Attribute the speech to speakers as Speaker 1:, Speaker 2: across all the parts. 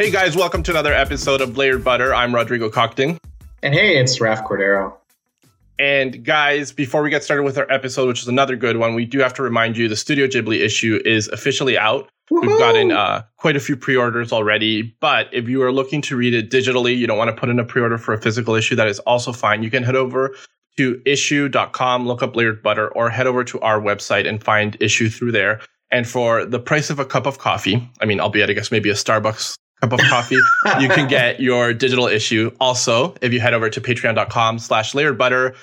Speaker 1: Hey guys, welcome to another episode of Layered Butter. I'm Rodrigo Cockton.
Speaker 2: And hey, it's Raf Cordero.
Speaker 1: And guys, before we get started with our episode, which is another good one, we do have to remind you the Studio Ghibli issue is officially out. Woo-hoo! We've gotten uh, quite a few pre-orders already, but if you are looking to read it digitally, you don't want to put in a pre-order for a physical issue, that is also fine. You can head over to issuu.com, look up Layered Butter, or head over to our website and find issue through there. And for the price of a cup of coffee, I mean, albeit I guess maybe a Starbucks cup of coffee, you can get your digital issue. Also, if you head over to patreon.com slash layered butter,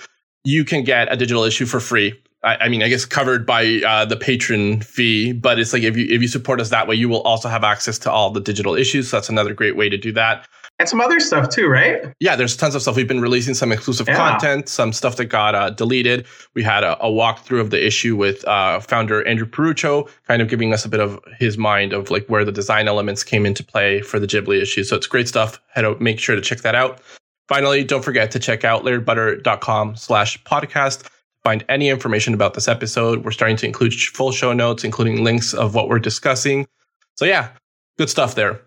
Speaker 1: you can get a digital issue for free. I, I mean, I guess covered by uh, the patron fee, but it's like if you if you support us that way, you will also have access to all the digital issues. So that's another great way to do that
Speaker 2: and some other stuff too, right?
Speaker 1: Yeah, there's tons of stuff. We've been releasing some exclusive yeah. content, some stuff that got uh, deleted. We had a, a, walkthrough of the issue with uh, founder Andrew Perucho, kind of giving us a bit of his mind of like where the design elements came into play for the Ghibli issue. So it's great stuff. Head out, make sure to check that out. Finally, don't forget to check out layeredbutter.com slash podcast. Find any information about this episode. We're starting to include full show notes, including links of what we're discussing. So yeah, good stuff there.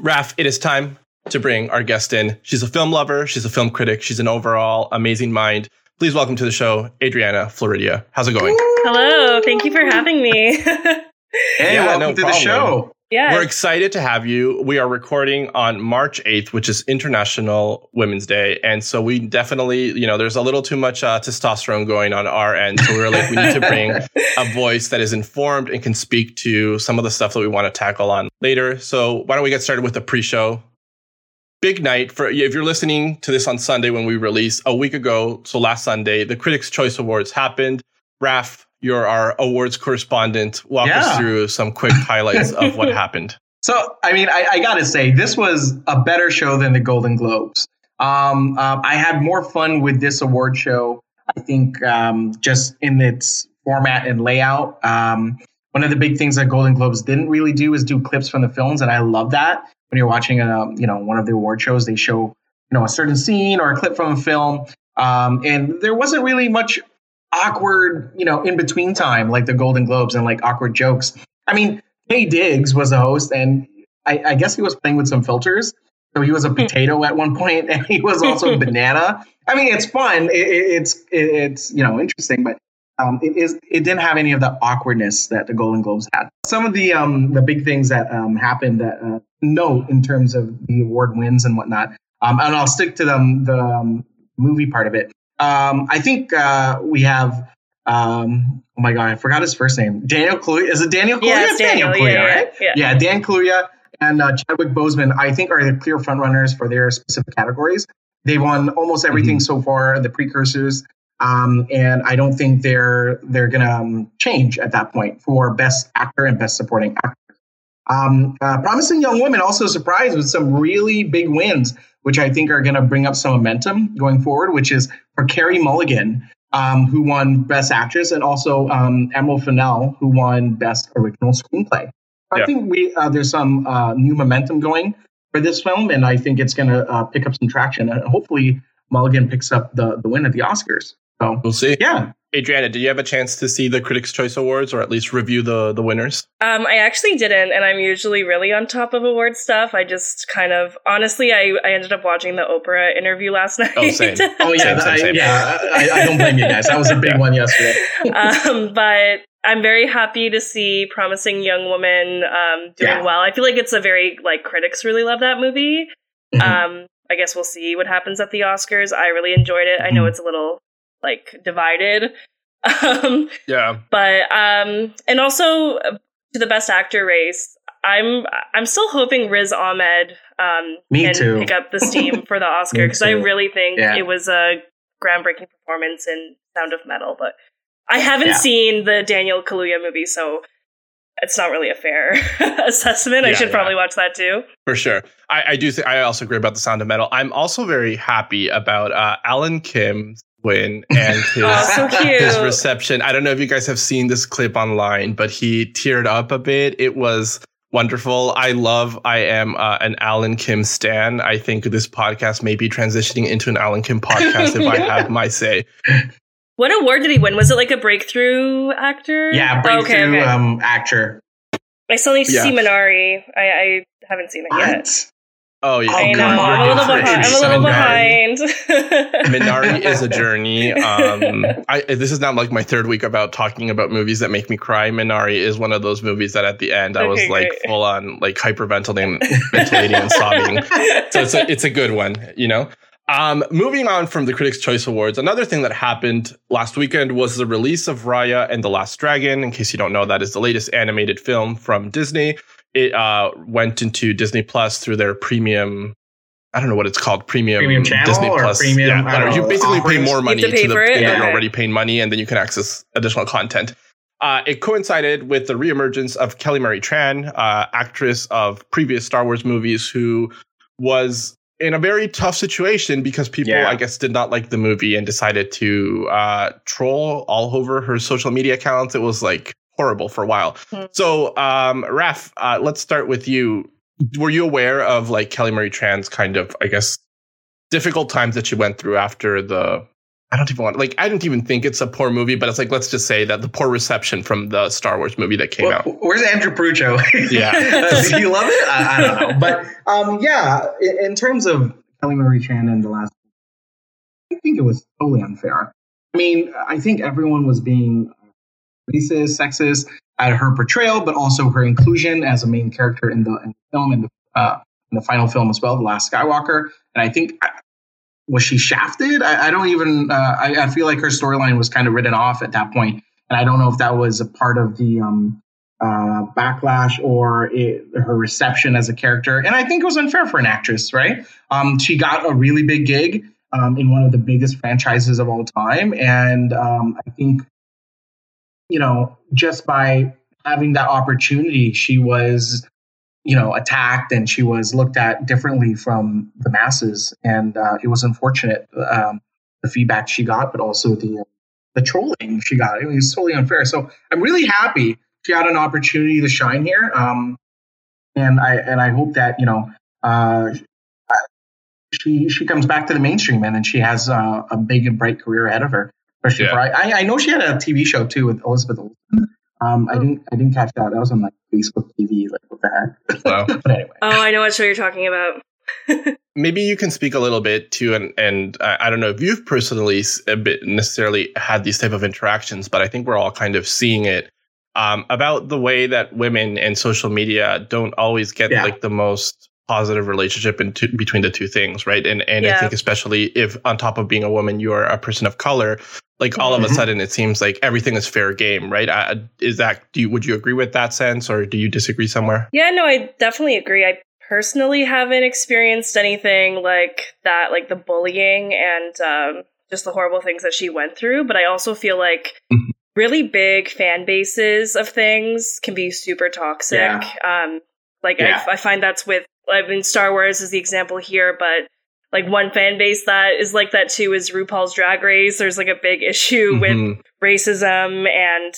Speaker 1: Raf, it is time to bring our guest in. She's a film lover, she's a film critic, she's an overall amazing mind. Please welcome to the show, Adriana Floridia. How's it going?
Speaker 3: Hello, thank you for having me.
Speaker 2: hey, yeah, welcome no to problem. the show.
Speaker 3: Yeah.
Speaker 1: We're excited to have you. We are recording on March 8th, which is International Women's Day. And so we definitely, you know, there's a little too much uh, testosterone going on our end. So we we're like, we need to bring a voice that is informed and can speak to some of the stuff that we want to tackle on later. So why don't we get started with the pre show? Big night for if you're listening to this on Sunday when we release a week ago, so last Sunday, the Critics' Choice Awards happened. Raf, you're our awards correspondent. Walk yeah. us through some quick highlights of what happened.
Speaker 2: So, I mean, I, I got to say, this was a better show than the Golden Globes. Um, um, I had more fun with this award show. I think um, just in its format and layout. Um, one of the big things that Golden Globes didn't really do is do clips from the films, and I love that when you're watching a you know one of the award shows, they show you know a certain scene or a clip from a film, um, and there wasn't really much awkward you know in between time like the Golden Globes and like awkward jokes. I mean, Taye Diggs was the host, and I, I guess he was playing with some filters. So he was a hmm. potato at one point, and he was also a banana. I mean, it's fun. It, it's it, it's you know interesting, but um, it is it didn't have any of the awkwardness that the Golden Globes had. Some of the um, the big things that um, happened that uh, note in terms of the award wins and whatnot, um, and I'll stick to the, the um, movie part of it. Um, I think uh, we have. oh my god, I forgot his first name. Daniel Kaluuya. Is it Daniel Kaluuya?
Speaker 3: Yeah,
Speaker 2: Daniel,
Speaker 3: Daniel Kaluuya,
Speaker 2: yeah, right? Yeah. yeah, Dan Kaluuya and uh, Chadwick Boseman. I think are the clear frontrunners for their specific categories. They won almost everything mm-hmm. so far. The precursors um, and I don't think they're they're going to um, change at that point for best actor and best supporting actor. Um, uh, Promising Young Women also surprised with some really big wins, which I think are going to bring up some momentum going forward. Which is for Carey Mulligan, um, who won Best Actress, and also um, Emerald Fennell, who won Best Original Screenplay. Yeah. I think we uh, there's some uh, new momentum going for this film, and I think it's going to uh, pick up some traction, and hopefully Mulligan picks up the the win at the Oscars. So
Speaker 1: we'll see.
Speaker 2: Yeah.
Speaker 1: Adriana, did you have a chance to see the Critics' Choice Awards or at least review the the winners?
Speaker 3: Um, I actually didn't, and I'm usually really on top of award stuff. I just kind of honestly, I, I ended up watching the Oprah interview last night.
Speaker 1: Oh, same.
Speaker 2: oh yeah,
Speaker 1: same,
Speaker 2: same, same. I, yeah. I, I, don't blame you guys. That was a big one yesterday.
Speaker 3: um, but I'm very happy to see Promising Young Woman um, doing yeah. well. I feel like it's a very like critics really love that movie. Mm-hmm. Um, I guess we'll see what happens at the Oscars. I really enjoyed it. I know mm-hmm. it's a little like divided.
Speaker 1: Um, yeah.
Speaker 3: But um, and also uh, to the best actor race, I'm I'm still hoping Riz Ahmed um
Speaker 2: Me
Speaker 3: can
Speaker 2: too.
Speaker 3: pick up the steam for the Oscar because I really think yeah. it was a groundbreaking performance in Sound of Metal. But I haven't yeah. seen the Daniel Kaluuya movie, so it's not really a fair assessment. Yeah, I should yeah. probably watch that too.
Speaker 1: For sure. I, I do think I also agree about the sound of metal. I'm also very happy about uh, Alan Kim's win and his,
Speaker 3: oh, so
Speaker 1: his reception. I don't know if you guys have seen this clip online, but he teared up a bit. It was wonderful. I love, I am uh, an Alan Kim stan. I think this podcast may be transitioning into an Alan Kim podcast if I have my say.
Speaker 3: What award did he win? Was it like a breakthrough actor?
Speaker 2: Yeah, breakthrough okay, okay. Um, actor.
Speaker 3: I still need to
Speaker 1: Yeah.
Speaker 3: see Minari. I, I haven't seen it yet.
Speaker 2: What?
Speaker 1: Oh yeah,
Speaker 2: Oh,
Speaker 3: I know.
Speaker 2: come on.
Speaker 3: I'm a little behind. I'm a little
Speaker 2: bad.
Speaker 3: behind.
Speaker 1: Minari is a journey. Um, I, this is not like my third week about talking about movies that make me cry. Minari is one of those movies that at the end I was
Speaker 3: Okay,
Speaker 1: like
Speaker 3: great.
Speaker 1: full on like hyperventilating, ventilating and sobbing. So it's a, it's a good one, you know. Um, moving on from the Critics' Choice Awards, another thing that happened last weekend was the release of Raya and the Last Dragon. In case you don't know, that is the latest animated film from Disney. It uh, went into Disney Plus through their premium. I don't know what it's called. Premium,
Speaker 2: Premium channel
Speaker 1: Disney
Speaker 2: or
Speaker 1: Plus.
Speaker 2: premium,
Speaker 1: yeah,
Speaker 2: I
Speaker 1: I don't
Speaker 2: don't
Speaker 1: know. You
Speaker 2: know,
Speaker 1: basically pay more money
Speaker 3: to
Speaker 1: to, the
Speaker 3: for it?
Speaker 1: thing that
Speaker 2: Yeah.
Speaker 1: you're already paying money, and then you can access additional content. Uh, it coincided with the reemergence of Kelly Marie Tran, uh, actress of previous Star Wars movies, who was in a very tough situation because people,
Speaker 2: Yeah.
Speaker 1: I guess, did not like the movie and decided to uh, troll all over her social media accounts. It was like horrible for a while.
Speaker 3: Hmm.
Speaker 1: So, um, Raf, uh, let's start with you. Were you aware of like Kelly Marie Tran's kind of, I guess, difficult times that she went through after the? I don't even want like I didn't even think it's a poor movie, but it's like let's just say that the poor reception from the Star Wars movie that came
Speaker 2: Well,
Speaker 1: out.
Speaker 2: Where's Andrew Prucho?
Speaker 1: Yeah.
Speaker 2: Does he love it? I, I don't know. But um, yeah, in, in terms of Kelly Marie Tran and the last, I think it was totally unfair. I mean, I think everyone was being racist, sexist at her portrayal, but also her inclusion as a main character in the, in the film and the, uh, in the final film as well, The Last Skywalker. And I think was she shafted? I, I don't even. Uh, I, I feel like her storyline was kind of written off at that point, and I don't know if that was a part of the um, uh, backlash or it, her reception as a character. And I think it was unfair for an actress, right? Um, she got a really big gig um, in one of the biggest franchises of all time, and um, I think you know just by having that opportunity, she was you know attacked and she was looked at differently from the masses. And uh, it was unfortunate um, the feedback she got but also the uh, the trolling she got. It was totally unfair. So i'm really happy she had an opportunity to shine here um, and i and i hope that you know uh, she she comes back to the mainstream and then she has uh, a big and bright career ahead of her especially
Speaker 1: Yeah.
Speaker 2: for I, I know she had a tv show too with elizabeth olsen um, I didn't. I didn't catch that. That was on like Facebook TV. Like what the heck?
Speaker 1: Wow.
Speaker 2: but anyway,
Speaker 3: oh, I know what show you're talking about.
Speaker 1: maybe you can speak a little bit to and and I I don't know if you've personally s- a bit necessarily had these type of interactions, but I think we're all kind of seeing it um, about the way that women and social media don't always get
Speaker 2: Yeah.
Speaker 1: like the most positive relationship in two, between the two things, right? And and I think especially if on top of being a woman, you are a person of color. Like all of a
Speaker 2: Mhm.
Speaker 1: sudden, it seems like everything is fair game, right? Uh, is that do you would you agree with that sense, or do you disagree somewhere?
Speaker 3: Yeah, no, I definitely agree. I personally haven't experienced anything like that, like the bullying and um, just the horrible things that she went through. But I also feel like
Speaker 1: Mhm.
Speaker 3: really big fan bases of things can be super toxic.
Speaker 2: Yeah.
Speaker 3: Um, like
Speaker 2: Yeah.
Speaker 3: I, I find that's with, I mean, Star Wars is the example here, but like one fan base that is like that too is RuPaul's Drag Race. There's like a big issue with
Speaker 1: Mhm.
Speaker 3: racism and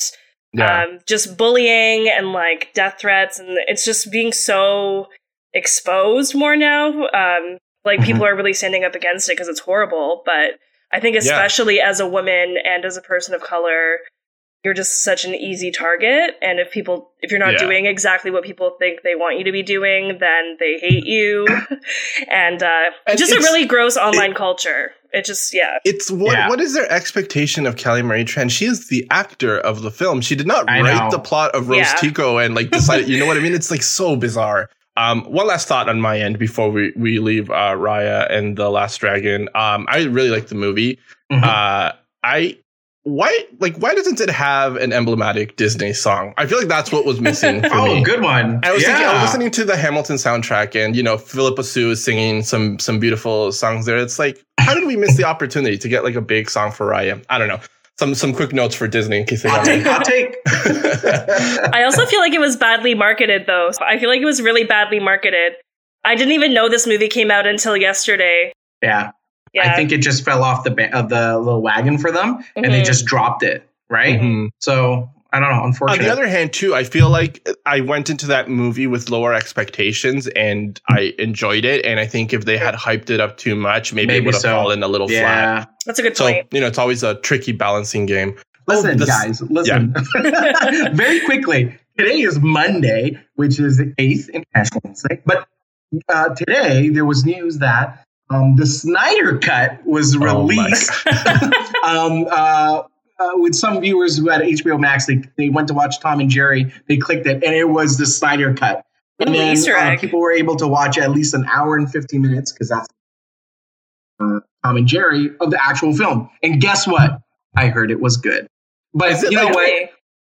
Speaker 1: yeah.
Speaker 3: um, just bullying and like death threats, and it's just being so exposed more now. Um, like people are really standing up against it because it's horrible. But I think, especially as a woman and as a person of color, you're just such an easy target. And if people, if you're not
Speaker 1: Yeah.
Speaker 3: doing exactly what people think they want you to be doing, then they hate you. and uh,
Speaker 1: And
Speaker 3: just a really gross online culture. It just, yeah.
Speaker 1: It's what
Speaker 2: Yeah.
Speaker 1: what is their expectation of Kelly Marie Tran? She is the actor of the film. She did not
Speaker 2: I
Speaker 1: write
Speaker 2: know.
Speaker 1: the plot of Rose
Speaker 3: Yeah.
Speaker 1: Tico and like decided. you know what I mean? It's like so bizarre. Um, one last thought on my end before we we leave uh, Raya and the Last Dragon. Um, I really like the movie.
Speaker 2: Mhm.
Speaker 1: Uh, I why like why doesn't it have an emblematic Disney song? I feel like that's what was missing for
Speaker 2: oh,
Speaker 1: me.
Speaker 2: good one.
Speaker 1: I was
Speaker 2: yeah.
Speaker 1: thinking, I was listening to the Hamilton soundtrack, and you know, Phillipa Soo is singing some some beautiful songs there. It's like, how did we miss the opportunity to get like a big song for Raya? I don't know. Some some quick notes for Disney in case they
Speaker 2: Hot
Speaker 1: have.
Speaker 2: take. Hot take.
Speaker 3: I also feel like it was badly marketed, though. I feel like it was really badly marketed. I didn't even know this movie came out until yesterday.
Speaker 2: yeah.
Speaker 3: Yeah,
Speaker 2: I think it just fell off the ba- of the little wagon for them, and they
Speaker 3: Mhm.
Speaker 2: just dropped it. Right.
Speaker 1: Mhm.
Speaker 2: So I don't know. Unfortunately, on
Speaker 1: the other hand, too, I feel like I went into that movie with lower expectations and I enjoyed it. And I think if they had hyped it up too much, maybe, it would have
Speaker 2: so.
Speaker 1: fallen a little flat.
Speaker 2: yeah.
Speaker 3: that's a good
Speaker 1: So
Speaker 3: point.
Speaker 1: you know, it's always a tricky balancing game.
Speaker 2: Listen,
Speaker 1: Oh, this-
Speaker 2: guys. Listen. Very quickly, today is Monday, which is the eighth International Wednesday. But uh, today there was news that um, the Snyder Cut was oh released. Oh um, uh, uh, with some viewers who had HBO Max, they, they went to watch Tom and Jerry. They clicked it, and it was the Snyder Cut. And then uh, people were able to watch at least an hour and 50 minutes because that's uh, Tom and Jerry of the actual film. And guess what? I heard it was good. But you know what?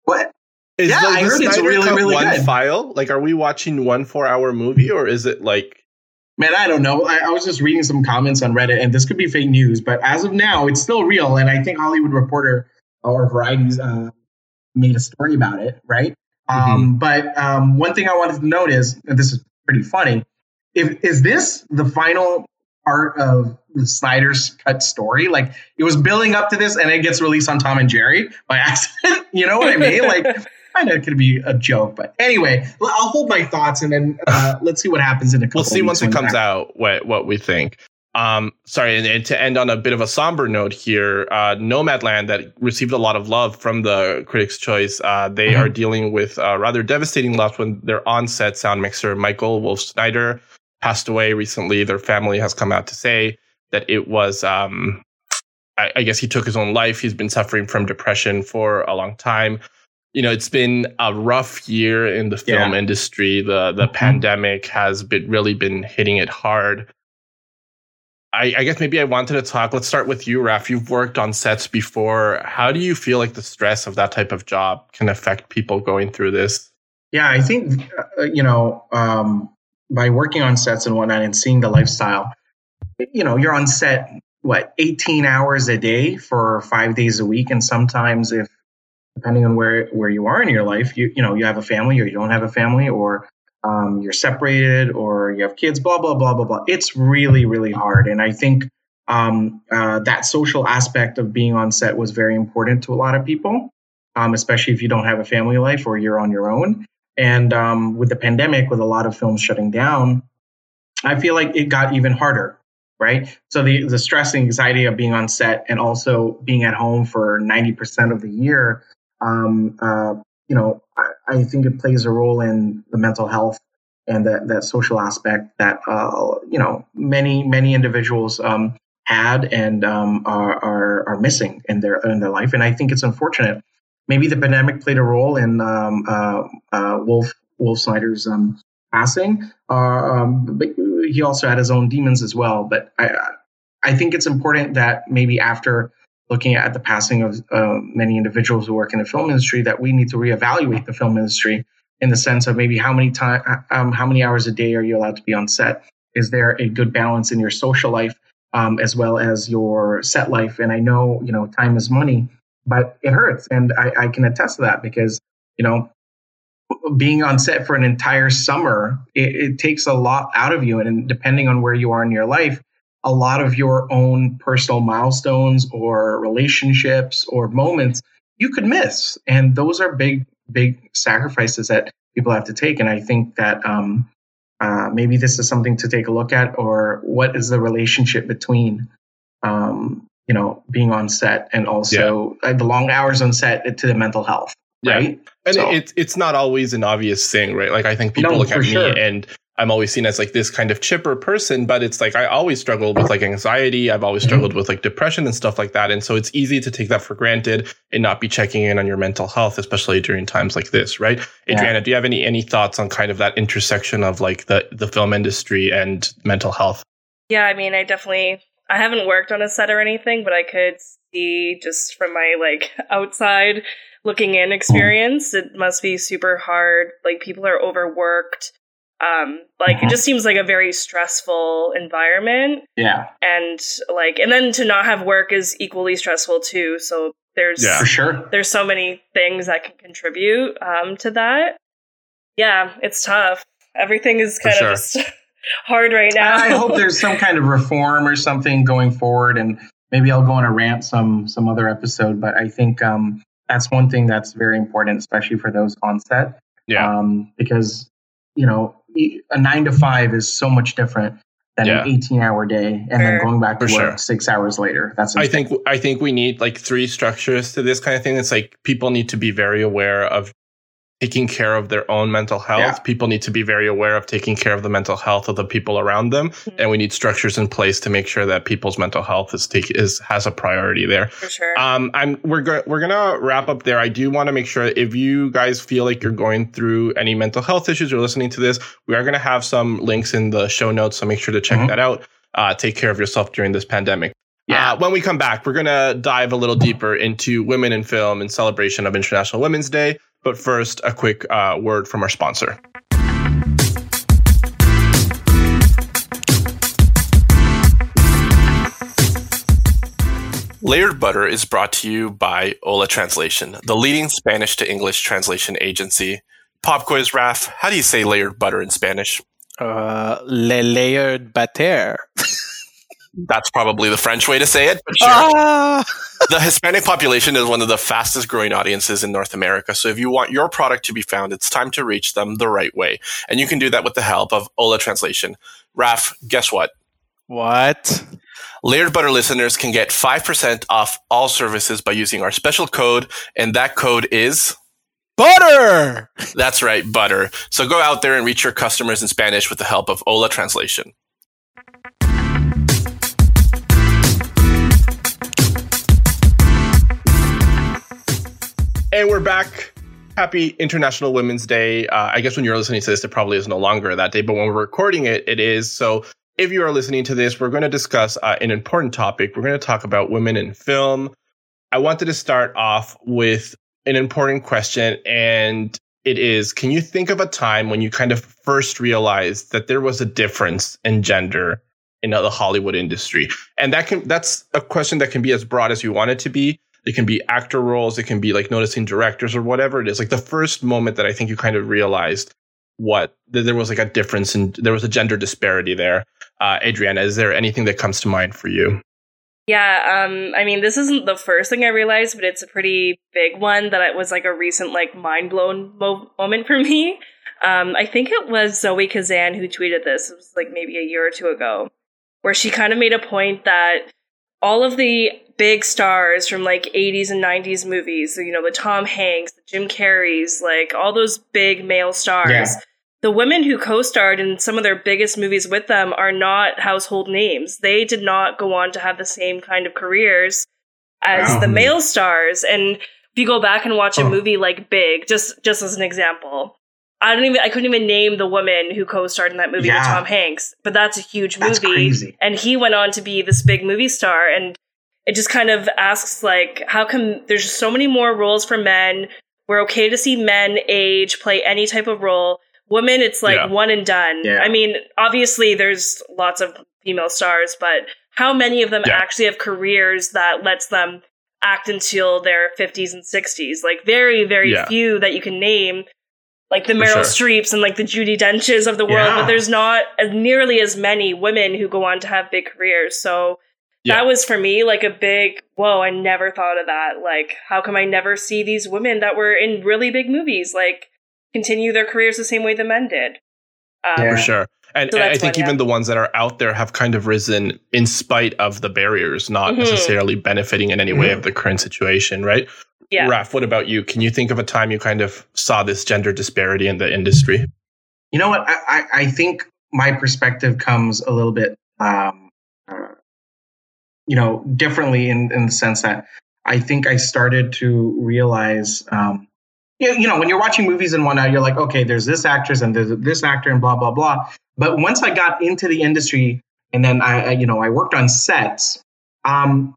Speaker 2: What?
Speaker 1: Is yeah, the, I heard Snyder it's really, really one good. file? Like, are we watching one four-hour movie, or is it like?
Speaker 2: Man, I don't know. I, I, was just reading some comments on Reddit, and this could be fake news, but as of now, it's still real. And I think Hollywood Reporter or Variety's uh, made a story about it, right? Mm-hmm. Um, but um, one thing I wanted to note is, and this is pretty funny, if is this the final part of the Snyder's cut story? Like it was building up to this, and it gets released on Tom and Jerry by accident. you know what I mean? Like. I know it could be a joke, but anyway, I'll hold my thoughts and then uh, let's see what happens in a couple.
Speaker 1: We'll see once it comes out what what we think. Um, sorry, and, and, to end on a bit of a somber note here, uh, Nomadland that received a lot of love from the Critics' Choice. Uh, they mm-hmm. are dealing with a rather devastating loss when their on-set sound mixer Michael Wolf Snyder passed away recently. Their family has come out to say that it was, um, I, I guess, he took his own life. He's been suffering from depression for a long time you know, it's been a rough year in the film yeah. industry. The the mm-hmm. pandemic has been really been hitting it hard. I, I, guess maybe I wanted to talk. Let's start with you, Raf. You've worked on sets before. How do you feel like the stress of that type of job can affect people going through this?
Speaker 2: Yeah, I think, uh, you know, um, by working on sets and whatnot and seeing the lifestyle, you know, you're on set, what, 18 hours a day for five days a week. And sometimes, if depending on where, where you are in your life, you, you know, you have a family or you don't have a family or um, you're separated or you have kids, blah, blah, blah, blah, blah. It's really, really hard. And I think um, uh, that social aspect of being on set was very important to a lot of people, um, especially if you don't have a family life or you're on your own. And um, with the pandemic, with a lot of films shutting down, I feel like it got even harder, right? So the, the stress and anxiety of being on set and also being at home for 90% of the year um, uh, you know, I, I, think it plays a role in the mental health and that, that social aspect that, uh, you know, many, many individuals um, had and um, are, are, are, missing in their, in their life. And I think it's unfortunate. Maybe the pandemic played a role in um, uh, uh, Wolf, Wolf Snyder's um, passing, uh, um, but he also had his own demons as well. But I, I think it's important that maybe after looking at the passing of uh, many individuals who work in the film industry that we need to reevaluate the film industry in the sense of maybe how many time um, how many hours a day are you allowed to be on set? Is there a good balance in your social life um, as well as your set life? And i know you know time is money but it hurts. And i, I can attest to that because you know being on set for an entire summer it, it takes a lot out of you. And depending on where you are in your life a lot of your own personal milestones or relationships or moments you could miss. And those are big, big sacrifices that people have to take. And I think that um, uh, maybe this is something to take a look at, or what is the relationship between, um, you know, being on set and also yeah. uh, the long hours on set to the mental health. Yeah. Right.
Speaker 1: And so, it's it's not always an obvious thing, right? Like I think people no, look at me and I'm always seen as like this kind of chipper person, but it's like I always struggled with like anxiety. I've always mm-hmm. struggled mm-hmm. with like depression and stuff like that. And so it's easy to take that for granted and not be checking in on your mental health, especially during times like this, right? Yeah. Adriana, do you have any any thoughts on kind of that intersection of like the the film industry and mental health?
Speaker 3: Yeah, I mean, I definitely I haven't worked on a set or anything, but I could see just from my like outside looking in experience, it must be super hard. Like people are overworked um like mm-hmm. it just seems like a very stressful environment.
Speaker 2: Yeah.
Speaker 3: And like and then to not have work is equally stressful too. So there's
Speaker 2: yeah. For sure.
Speaker 3: there's so many things that can contribute um to that. Yeah it's tough. Everything is kind of just hard right now
Speaker 2: i hope there's some kind of reform or something going forward and maybe i'll go on a rant some some other episode but i think um that's one thing that's very important especially for those on set.
Speaker 1: Yeah.
Speaker 2: Um because you know a nine to five is so much different than yeah. an 18 hour day and then going back to For work sure. six hours later. That's
Speaker 1: I think I think we need like three structures to this kind of thing. It's like people need to be very aware of taking care of their own mental health. Yeah. People need to be very aware of taking care of the mental health of the people around them, mm-hmm. and we need structures in place to make sure that people's mental health is take is has a priority there.
Speaker 3: For sure.
Speaker 1: Um, I'm we're go- we're gonna wrap up there. I do want to make sure if you guys feel like you're going through any mental health issues or listening to this, we are gonna have some links in the show notes, so make sure to check mm-hmm. that out. Uh, take care of yourself during this pandemic. Yeah. Uh, when we come back, we're going to dive a little deeper into women in film in celebration of International Women's Day. But first, a quick uh, word from our sponsor. Layered Butter is brought to you by Ola Translation, the leading Spanish to English translation agency. Pop quiz, Raf, how do you say layered butter in Spanish?
Speaker 4: Uh, le layered batter.
Speaker 1: That's probably the French way to say it, but sure. Ah! the Hispanic population is one of the fastest growing audiences in North America. So if you want your product to be found, it's time to reach them the right way. And you can do that with the help of Ola Translation. Raf, guess what?
Speaker 4: What?
Speaker 1: Layered Butter listeners can get 5% off all services by using our special code, and that code is
Speaker 4: butter.
Speaker 1: That's right, butter. So go out there and reach your customers in Spanish with the help of Ola Translation. And we're back. Happy International Women's Day. Uh, I guess when you're listening to this, it probably is no longer that day, but when we're recording it, it is. So if you are listening to this, we're going to discuss uh, an important topic. We're going to talk about women in film. I wanted to start off with an important question, and it is Can you think of a time when you kind of first realized that there was a difference in gender in the Hollywood industry? And that can that's a question that can be as broad as you want it to be. It can be actor roles. It can be like noticing directors or whatever it is. Like the first moment that I think you kind of realized what that there was like a difference and there was a gender disparity there. Uh, Adriana, is there anything that comes to mind for you?
Speaker 3: Yeah, um, I mean, this isn't the first thing I realized, but it's a pretty big one that it was like a recent like mind blown mo- moment for me. Um, I think it was Zoe Kazan who tweeted this. It was like maybe a year or two ago, where she kind of made a point that all of the big stars from like 80s and 90s movies, you know, the Tom Hanks, the Jim Carreys, like all those big male stars. Yeah. The women who co-starred in some of their biggest movies with them are not household names. They did not go on to have the same kind of careers as the male stars. And if you go back and watch a oh. movie like Big, just just as an example, I don't even I couldn't even name the woman who co-starred in that movie yeah. with Tom Hanks, but that's a huge movie. And he went on to be this big movie star and it just kind of asks like how come there's so many more roles for men? We're okay to see men age, play any type of role. Women, it's like yeah. one and done. Yeah. I mean, obviously there's lots of female stars, but how many of them actually have careers that lets them act until their 50s and 60s? Like very, very few that you can name like the Meryl sure. Streeps and like the Judy Denches of the world, yeah. but there's not as nearly as many women who go on to have big careers. So yeah. that was for me like a big whoa, I never thought of that. Like, how come I never see these women that were in really big movies like continue their careers the same way the men did?
Speaker 1: Um, yeah. For sure. And, so and I think one, even yeah. the ones that are out there have kind of risen in spite of the barriers, not mm-hmm. necessarily benefiting in any way mm-hmm. of the current situation, right? Yeah. Raf, what about you? Can you think of a time you kind of saw this gender disparity in the industry?
Speaker 2: You know what? I, I think my perspective comes a little bit, um, uh, you know, differently in, in the sense that I think I started to realize, um, you, you know, when you're watching movies and whatnot, you're like, okay, there's this actress and there's this actor and blah, blah, blah. But once I got into the industry and then I, I you know, I worked on sets, um,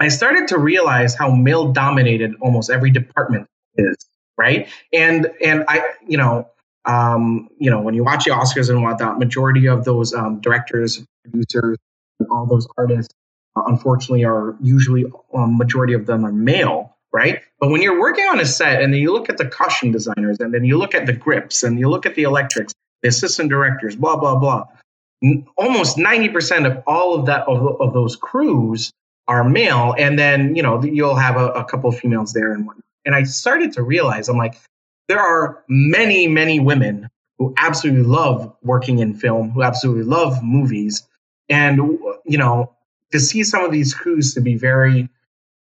Speaker 2: I started to realize how male dominated almost every department is, right? And and I, you know, um, you know, when you watch the Oscars and whatnot, majority of those um, directors, producers, and all those artists, uh, unfortunately, are usually um, majority of them are male, right? But when you're working on a set and then you look at the costume designers and then you look at the grips and you look at the electrics, the assistant directors, blah blah blah, almost ninety percent of all of that of, of those crews are male, and then you know you'll have a, a couple of females there and whatnot. And I started to realize I'm like, there are many, many women who absolutely love working in film, who absolutely love movies, and you know to see some of these crews to be very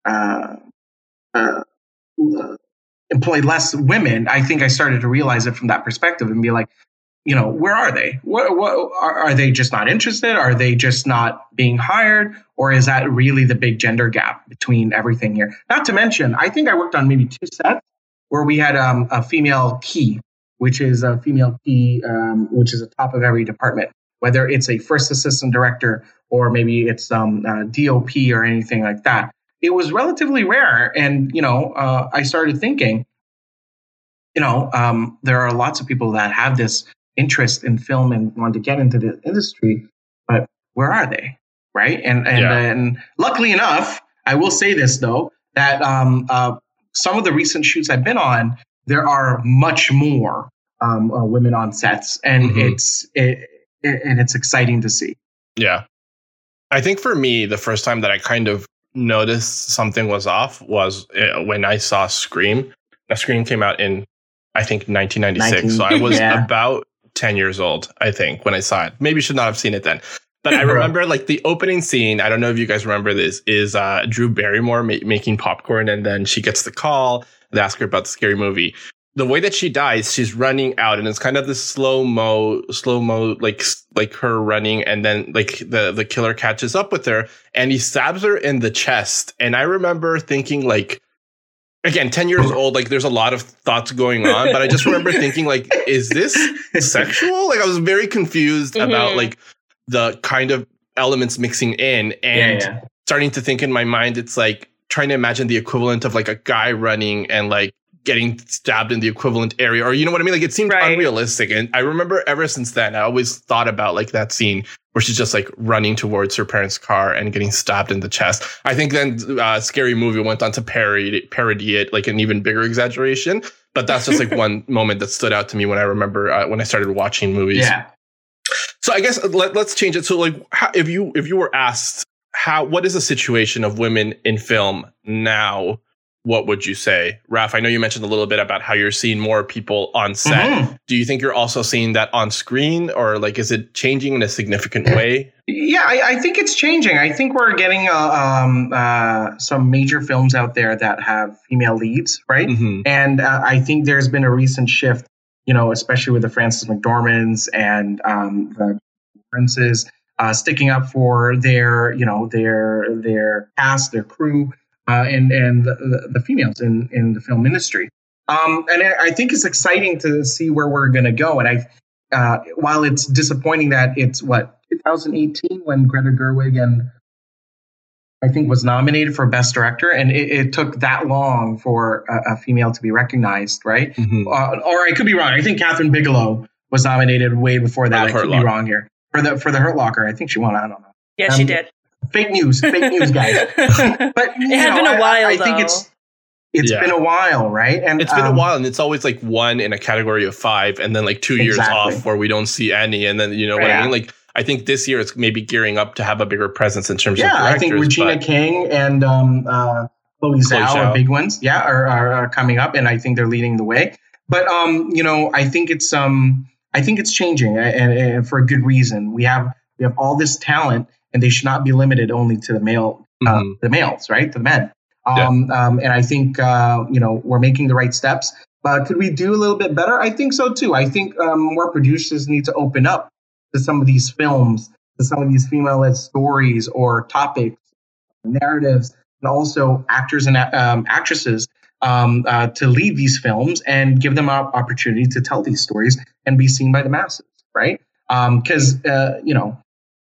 Speaker 2: uh, uh, employ less women, I think I started to realize it from that perspective and be like, you know, where are they? What, what are, are they just not interested? Are they just not being hired? Or is that really the big gender gap between everything here? Not to mention, I think I worked on maybe two sets where we had um, a female key, which is a female key, um, which is the top of every department, whether it's a first assistant director or maybe it's um, DOP or anything like that. It was relatively rare. And, you know, uh, I started thinking, you know, um, there are lots of people that have this interest in film and want to get into the industry, but where are they? Right. And, and, yeah. and luckily enough, I will say this though, that um, uh, some of the recent shoots I've been on, there are much more um, uh, women on sets, and mm-hmm. it's it, it, and it's exciting to see.
Speaker 1: Yeah, I think for me, the first time that I kind of noticed something was off was uh, when I saw Scream. Now, Scream came out in I think 1996, 19, so I was yeah. about 10 years old. I think when I saw it, maybe should not have seen it then. But I remember like the opening scene. I don't know if you guys remember this. Is uh, Drew Barrymore ma- making popcorn, and then she gets the call. They ask her about the scary movie. The way that she dies, she's running out, and it's kind of this slow mo, slow mo, like like her running, and then like the the killer catches up with her, and he stabs her in the chest. And I remember thinking like again 10 years old like there's a lot of thoughts going on but i just remember thinking like is this sexual like i was very confused mm-hmm. about like the kind of elements mixing in and yeah, yeah. starting to think in my mind it's like trying to imagine the equivalent of like a guy running and like getting stabbed in the equivalent area or you know what i mean? Like it seemed right. unrealistic and i remember ever since then i always thought about like that scene where she's just like running towards her parents car and getting stabbed in the chest. I think then uh, scary movie went on to parody parody it like an even bigger exaggeration but that's just like one moment that stood out to me when i remember uh, when i started watching movies.
Speaker 2: Yeah.
Speaker 1: So I guess let, us change it. So like, how, if you if you were asked how what is the situation of women in film now, what would you say, Raf? I know you mentioned a little bit about how you're seeing more people on set. Mm-hmm. Do you think you're also seeing that on screen, or like is it changing in a significant way?
Speaker 2: Yeah, I, I think it's changing. I think we're getting uh, um, uh, some major films out there that have female leads, right? Mm-hmm. And uh, I think there's been a recent shift you know, especially with the Frances McDormands and um, the Princes uh, sticking up for their, you know, their their cast, their crew, uh, and and the, the, females in in the film industry. Um, and I think it's exciting to see where we're going to go. And I, uh, while it's disappointing that it's what 2018 when Greta Gerwig and I think was nominated for Best Director, and it, it took that long for a, a, female to be recognized, right? Mm-hmm. Uh, or I could be wrong. I think Kathryn Bigelow was nominated way before that. I could Locker. be wrong here for the for the Hurt Locker. I think she won. I don't know.
Speaker 3: Yeah, um, she did.
Speaker 2: Fake news, fake news, guys. but
Speaker 3: it had know, been a while. I, I think
Speaker 2: it's it's yeah. been a while, right?
Speaker 1: And it's been um, a while, and it's always like one in a category of five, and then like two years exactly. off where we don't see any, and then you know what I mean, like I think this year it's maybe gearing up to have a bigger presence in terms
Speaker 2: yeah,
Speaker 1: of
Speaker 2: directors. Yeah I think Regina but, King and um, uh, Chloe Zhao, Zhao are big ones. Yeah, are, are, are, coming up, and I think they're leading the way. But um, you know, I think it's um, I think it's changing, and, and, for a good reason. We have we have all this talent, and they should not be limited only to the male, uh, mm-hmm. the males, right, to the men. Um, yeah. um, and I think uh, you know we're making the right steps. But could we do a little bit better? I think so too. I think um, more producers need to open up to some of these films, to some of these female led stories or topics, narratives, and also actors and um, actresses um, uh, to lead these films and give them an opportunity to tell these stories and be seen by the masses, right? Because, um, uh, you know,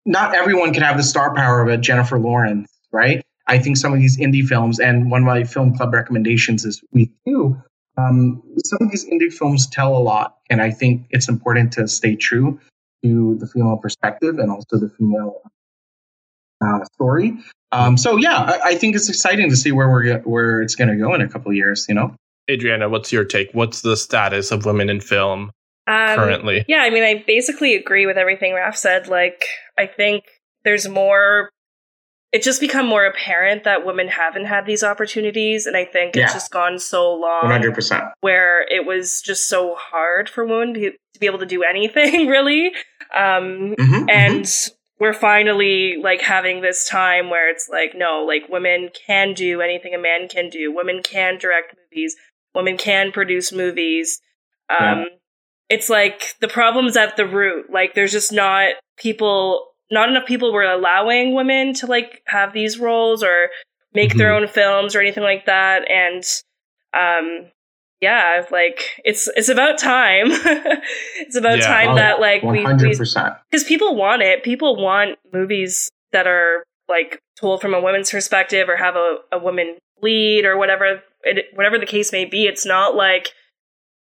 Speaker 2: not everyone can have the star power of a Jennifer Lawrence, right? I think some of these indie films, and one of my film club recommendations is we two. Um, some of these indie films tell a lot, and I think it's important to stay true to the female perspective and also the female uh, story. Um, so yeah, I, I, think it's exciting to see where we're where it's going to go in a couple years. You know,
Speaker 1: Adriana, what's your take? What's the status of women in film um, currently?
Speaker 3: Yeah, I mean, I basically agree with everything Raf said. Like, I think there's more. It's just become more apparent that women haven't had these opportunities, and I think yeah. it's just gone so long.
Speaker 2: One hundred percent.
Speaker 3: Where it was just so hard for women to, to be able to do anything, really. Um, mm-hmm, mm-hmm. and mm-hmm. we're finally like having this time where it's like, no, like women can do anything a man can do. Women can direct movies. women can produce movies. Um, yeah. It's like the problem's at the root. Like there's just not people, not enough people were allowing women to like have these roles or make mm-hmm. their own films or anything like that. And um, yeah, like it's it's about time. it's about yeah. time oh, that like 100%. we because people want it. People want movies that are like told from a woman's perspective or have a, a woman lead or whatever it, whatever the case may be. It's not like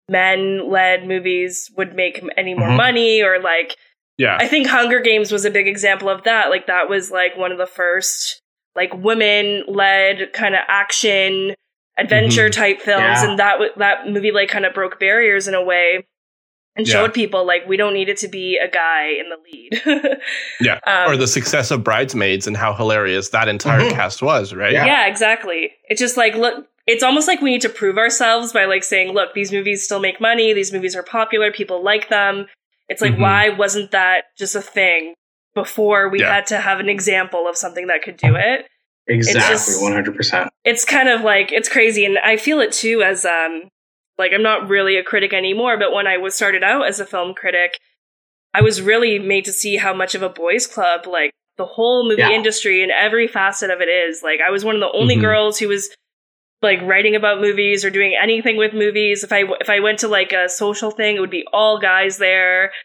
Speaker 3: men led movies would make any more mm-hmm. money or like
Speaker 1: yeah.
Speaker 3: I think Hunger Games was a big example of that. Like that was like one of the first like women led kind of action adventure mm-hmm. type films yeah. and that w- that movie like kind of broke barriers in a way and showed yeah. people like we don't need it to be a guy in the lead.
Speaker 1: yeah. Um, or the success of Bridesmaids and how hilarious that entire mm-hmm. cast was, right?
Speaker 3: Yeah. yeah, exactly. It's just like look it's almost like we need to prove ourselves by like saying, look, these movies still make money, these movies are popular, people like them. It's like mm-hmm. why wasn't that just a thing before we yeah. had to have an example of something that could do it?
Speaker 2: Exactly, one hundred percent.
Speaker 3: It's kind of like it's crazy, and I feel it too. As um, like I'm not really a critic anymore, but when I was started out as a film critic, I was really made to see how much of a boys' club like the whole movie yeah. industry and every facet of it is. Like I was one of the only mm-hmm. girls who was like writing about movies or doing anything with movies. If I if I went to like a social thing, it would be all guys there.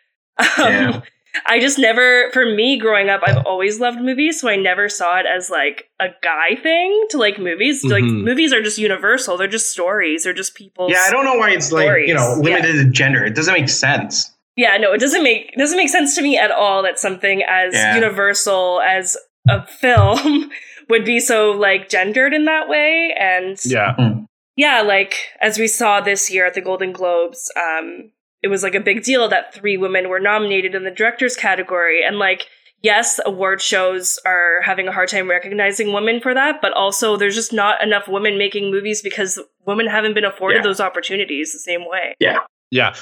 Speaker 3: Um, yeah. I just never, for me growing up, I've always loved movies, so I never saw it as like a guy thing to like movies. Mm-hmm. Like movies are just universal; they're just stories, they're just people.
Speaker 2: Yeah, I don't know why it's stories. like you know limited yeah. to gender. It doesn't make sense.
Speaker 3: Yeah, no, it doesn't make it doesn't make sense to me at all that something as yeah. universal as a film would be so like gendered in that way. And
Speaker 1: yeah,
Speaker 2: mm-hmm.
Speaker 3: yeah, like as we saw this year at the Golden Globes, um, it was like a big deal that three women were nominated in the directors category and like yes award shows are having a hard time recognizing women for that but also there's just not enough women making movies because women haven't been afforded yeah. those opportunities the same way
Speaker 2: yeah
Speaker 1: yeah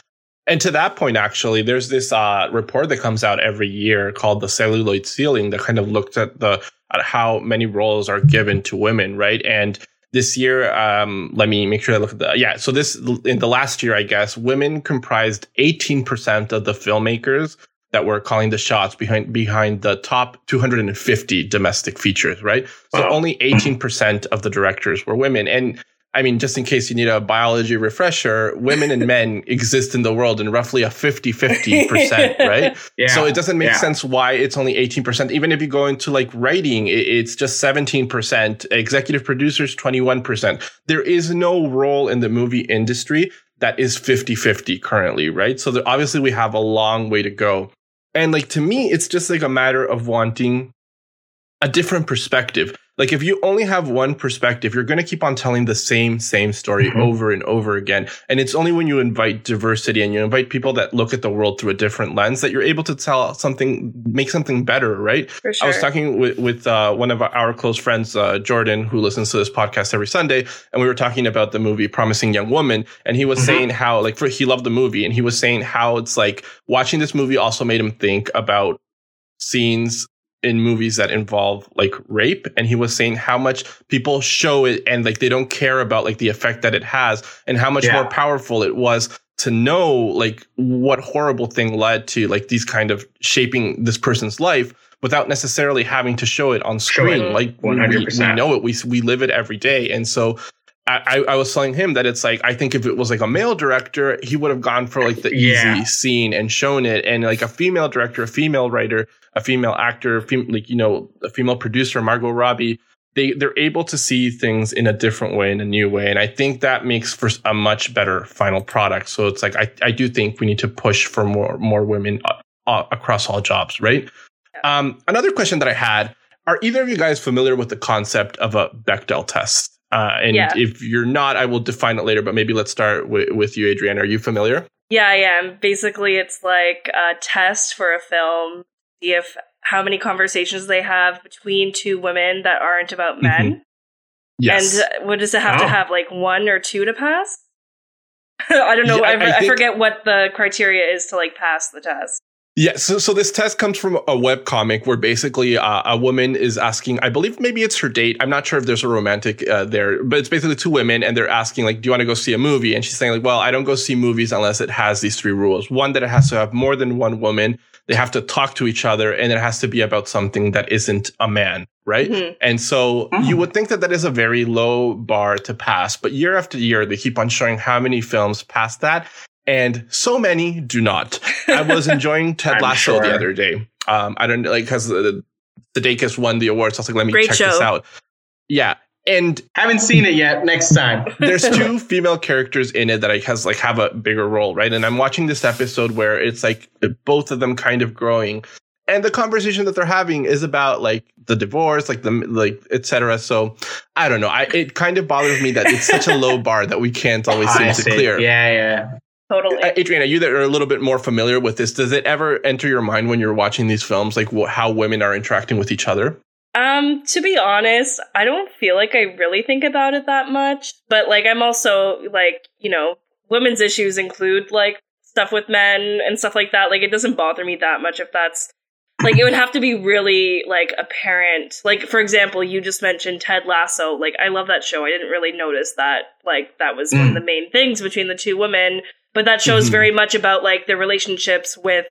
Speaker 1: and to that point actually there's this uh, report that comes out every year called the celluloid ceiling that kind of looked at the at how many roles are given to women right and this year, um, let me make sure I look at the, yeah. So this, in the last year, I guess, women comprised 18% of the filmmakers that were calling the shots behind, behind the top 250 domestic features, right? So wow. only 18% of the directors were women. And I mean, just in case you need a biology refresher, women and men exist in the world in roughly a 50 50%, right? Yeah, so it doesn't make yeah. sense why it's only 18%. Even if you go into like writing, it's just 17%, executive producers, 21%. There is no role in the movie industry that is 50 50 currently, right? So there, obviously we have a long way to go. And like to me, it's just like a matter of wanting a different perspective like if you only have one perspective, you're going to keep on telling the same, same story mm-hmm. over and over again. And it's only when you invite diversity and you invite people that look at the world through a different lens that you're able to tell something, make something better, right?
Speaker 3: Sure.
Speaker 1: I was talking with, with uh, one of our close friends, uh, Jordan, who listens to this podcast every Sunday. And we were talking about the movie Promising Young Woman. And he was mm-hmm. saying how, like, for, he loved the movie. And he was saying how it's like watching this movie also made him think about scenes in movies that involve like rape and he was saying how much people show it and like they don't care about like the effect that it has and how much yeah. more powerful it was to know like what horrible thing led to like these kind of shaping this person's life without necessarily having to show it on screen it. like 100%. We, we know it we we live it every day and so I, I was telling him that it's like I think if it was like a male director, he would have gone for like the yeah. easy scene and shown it, and like a female director, a female writer, a female actor, fem- like you know, a female producer, Margot Robbie, they they're able to see things in a different way, in a new way, and I think that makes for a much better final product. So it's like I I do think we need to push for more more women uh, uh, across all jobs, right? Um, another question that I had: Are either of you guys familiar with the concept of a Bechdel test? Uh, and yeah. if you're not, I will define it later, but maybe let's start w- with you, Adrienne. Are you familiar?
Speaker 3: Yeah, I am. Basically, it's like a test for a film, see if how many conversations they have between two women that aren't about men. Mm-hmm.
Speaker 1: Yes.
Speaker 3: And what does it have oh. to have? Like one or two to pass? I don't know. Yeah, I, I, I, forget what the criteria is to like pass the test.
Speaker 1: Yeah, so so this test comes from a web comic where basically uh, a woman is asking, I believe maybe it's her date. I'm not sure if there's a romantic uh, there, but it's basically two women and they're asking like, do you want to go see a movie? And she's saying like, well, I don't go see movies unless it has these three rules. One that it has to have more than one woman. They have to talk to each other and it has to be about something that isn't a man, right?
Speaker 3: Mhm.
Speaker 1: And so
Speaker 2: Mhm.
Speaker 1: you would think that that is a very low bar to pass, but year after year they keep on showing how many films pass that. And so many do not. I was enjoying Ted Lasso the other day. Um, I don't like because the Sudeikis won the awards. I was like, let me
Speaker 3: Great
Speaker 1: check this out. Yeah, and
Speaker 2: Haven't seen it yet. Next time.
Speaker 1: there's two female characters in it that I has like have a bigger role, right? And I'm watching this episode where it's like both of them kind of growing, and the conversation that they're having is about like the divorce, like the like etc. So I don't know. I it kind of bothers me that it's such a low bar that we can't always seem to clear.
Speaker 2: Yeah, yeah.
Speaker 3: Totally.
Speaker 1: Uh, Adriana, you that are a little bit more familiar with this, does it ever enter your mind when you're watching these films, like wh- how women are interacting with each other?
Speaker 3: Um, to be honest, I don't feel like I really think about it that much. But like I'm also like, you know, women's issues include like stuff with men and stuff like that. Like it doesn't bother me that much if that's like it would have to be really like apparent. Like for example, you just mentioned Ted Lasso. Like I love that show. I didn't really notice that like that was one of
Speaker 2: Mm.
Speaker 3: the main things between the two women. But that shows
Speaker 1: Mhm.
Speaker 3: very much about like their relationships with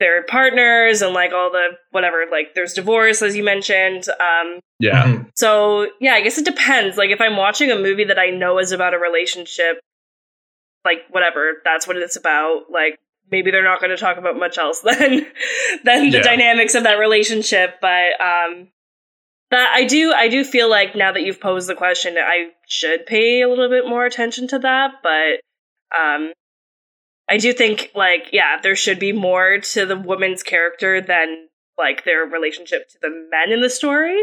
Speaker 3: their partners and like all the whatever like there's divorce as you mentioned um
Speaker 1: Yeah.
Speaker 2: Mhm.
Speaker 3: so yeah i guess it depends like if i'm watching a movie that i know is about a relationship like whatever that's what it's about like maybe they're not going to talk about much else than than the
Speaker 1: Yeah.
Speaker 3: dynamics of that relationship but um that i do i do feel like now that you've posed the question i should pay a little bit more attention to that but um I do think like yeah, there should be more to the woman's character than like their relationship to the men in the story.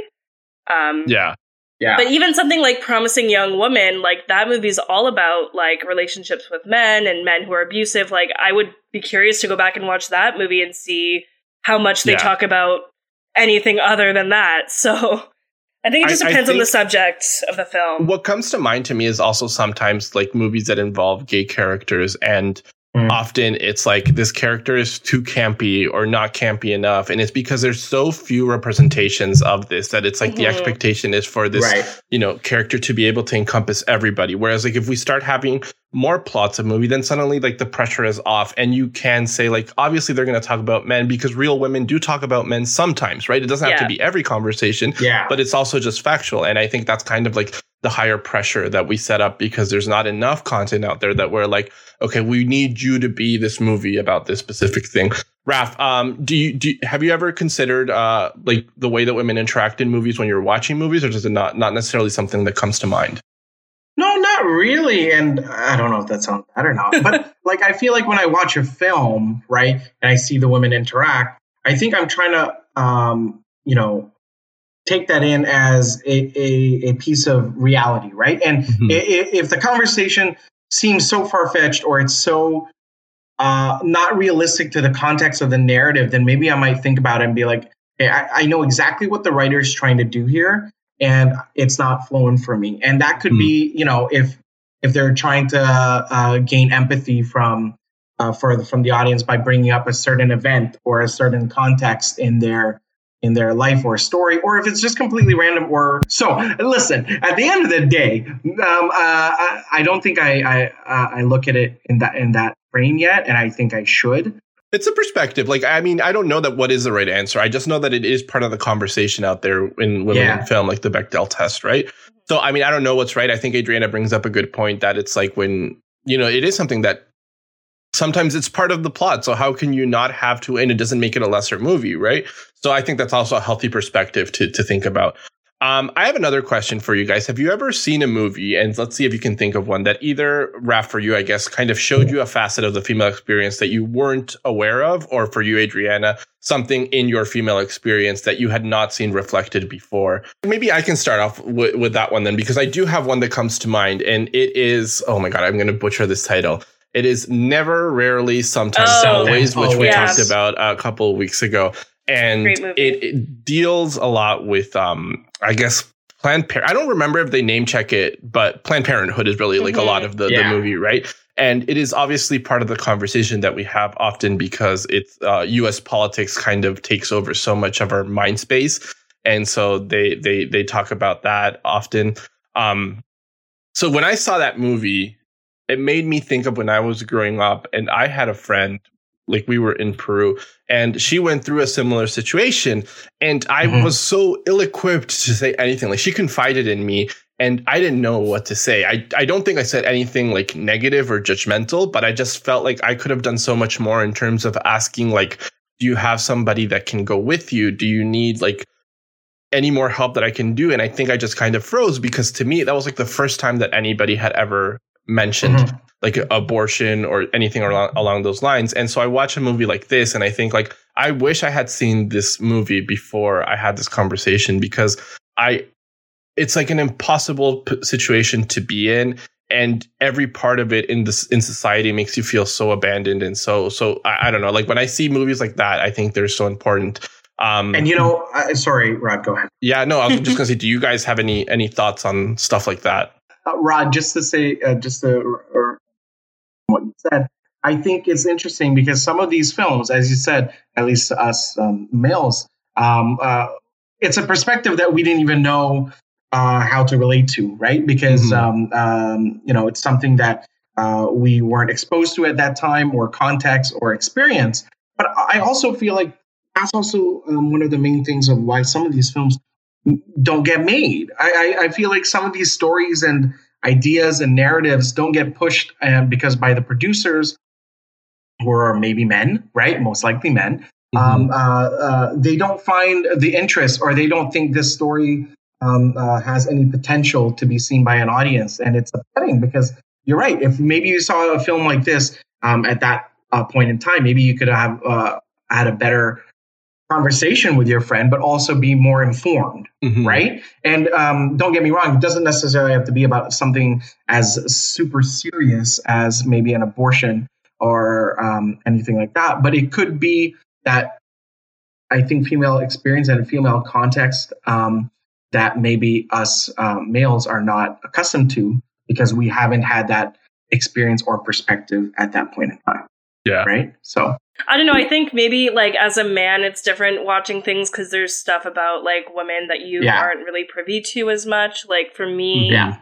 Speaker 3: Um
Speaker 1: Yeah.
Speaker 2: Yeah.
Speaker 3: but even something like Promising Young Woman, like that movie's all about like relationships with men and men who are abusive. Like I would be curious to go back and watch that movie and see how much they
Speaker 1: Yeah.
Speaker 3: talk about anything other than that. So I think it just
Speaker 1: I
Speaker 3: depends on the subject of the film.
Speaker 1: What comes to mind to me is also sometimes like movies that involve gay characters and
Speaker 2: Mm.
Speaker 1: often it's like this character is too campy or not campy enough and it's because there's so few representations of this that it's like the
Speaker 3: Mhm.
Speaker 1: expectation is for this
Speaker 2: right.
Speaker 1: you know character to be able to encompass everybody whereas like if we start having more plots of movie then suddenly like the pressure is off and you can say like obviously they're going to talk about men because real women do talk about men sometimes right it doesn't have to be every conversation
Speaker 2: Yeah.
Speaker 1: but it's also just factual. And I think that's kind of like the higher pressure that we set up because there's not enough content out there that we're like, okay, we need you to be this movie about this specific thing. Raf, um, do you, do you- have you ever considered uh, like the way that women interact in movies when you're watching movies, or does it not not necessarily something that comes to mind?
Speaker 2: No, not really. And I don't know if that sounds bad or not, but like I feel like when I watch a film, right, and I see the women interact, I think I'm trying to, um, you know, take that in as a, a, a piece of reality, right? And
Speaker 1: Mhm.
Speaker 2: i- i- if the conversation seems so far fetched or it's so uh, not realistic to the context of the narrative, then maybe I might think about it and be like, hey, I, I know exactly what the writer is trying to do here, and it's not flowing for me. And that could
Speaker 1: Hmm.
Speaker 2: be, you know, if if they're trying to uh, gain empathy from uh, for the, from the audience by bringing up a certain event or a certain context in their in their life or story, or if it's just completely random. Or so, listen. At the end of the day, um, uh, I, I don't think I I, uh, I look at it in that in that frame yet, and I think I should.
Speaker 1: It's a perspective. Like, I mean, I don't know that what is the right answer. I just know that it is part of the conversation out there in women
Speaker 2: Yeah.
Speaker 1: in film, like the Bechdel test, right? So, I mean, I don't know what's right. I think Adriana brings up a good point that it's like when, you know, it is something that sometimes it's part of the plot. So, how can you not have to, and it doesn't make it a lesser movie, right? So, I think that's also a healthy perspective to, to think about. Um, I have another question for you guys. Have you ever seen a movie, and let's see if you can think of one that either, Raf, for you, I guess, kind of showed you a facet of the female experience that you weren't aware of, or for you, Adriana, something in your female experience that you had not seen reflected before? Maybe I can start off with, with that one then, because I do have one that comes to mind, and it is, oh my God, I'm going to butcher this title. It is Never, Rarely, Sometimes,
Speaker 3: Oh.
Speaker 1: Always, which we
Speaker 2: Always.
Speaker 1: talked about a couple of weeks ago. And it, it deals a lot with, um, I guess, Planned Par- I don't remember if they name check it, but Planned Parenthood is really like mm-hmm. a lot of the, yeah. the movie, right? And it is obviously part of the conversation that we have often because it's uh, U.S. politics kind of takes over so much of our mind space, and so they they they talk about that often. Um, so when I saw that movie, it made me think of when I was growing up, and I had a friend like we were in Peru and she went through a similar situation and I mm-hmm. was so ill equipped to say anything like she confided in me and I didn't know what to say. I, I don't think I said anything like negative or judgmental, but I just felt like I could have done so much more in terms of asking, like, do you have somebody that can go with you? Do you need like any more help that I can do? And I think I just kind of froze because to me, that was like the first time that anybody had ever mentioned mm-hmm. like abortion or anything along, along those lines. And so I watch a movie like this and I think like, I wish I had seen this movie before I had this conversation because I, it's like an impossible p- situation to be in and every part of it in this in society makes you feel so abandoned and so so I, I, don't know like when i see movies like that i think they're so important
Speaker 2: um and you know uh, sorry rod go ahead
Speaker 1: yeah no i was just gonna say do you guys have any any thoughts on stuff like that
Speaker 2: uh, rod just to say uh, just to or what you said i think it's interesting because some of these films as you said at least us um, males um, uh, it's a perspective that we didn't even know uh, how to relate to, right? Because mm-hmm. um, um, you know it's something that uh, we weren't exposed to at that time, or context, or experience. But I also feel like that's also um, one of the main things of why some of these films don't get made. I, I, I, feel like some of these stories and ideas and narratives don't get pushed uh, because by the producers, who are maybe men, right? Most likely men. Mm-hmm. Um, uh, uh, they don't find the interest, or they don't think this story um, uh, has any potential to be seen by an audience. And it's upsetting because you're right. If maybe you saw a film like this um, at that uh, point in time, maybe you could have uh, had a better conversation with your friend, but also be more informed, mm-hmm. right? And um, don't get me wrong, it doesn't necessarily have to be about something as super serious as maybe an abortion or um, anything like that, but it could be that I think female experience and a female context um, that maybe us um, males are not accustomed to because we haven't had that experience or perspective at that point in time.
Speaker 1: Yeah.
Speaker 2: Right. So
Speaker 3: I don't know. I think maybe like as a man, it's different watching things because there's stuff about like women that you yeah. aren't really privy to as much. Like for me,
Speaker 2: yeah.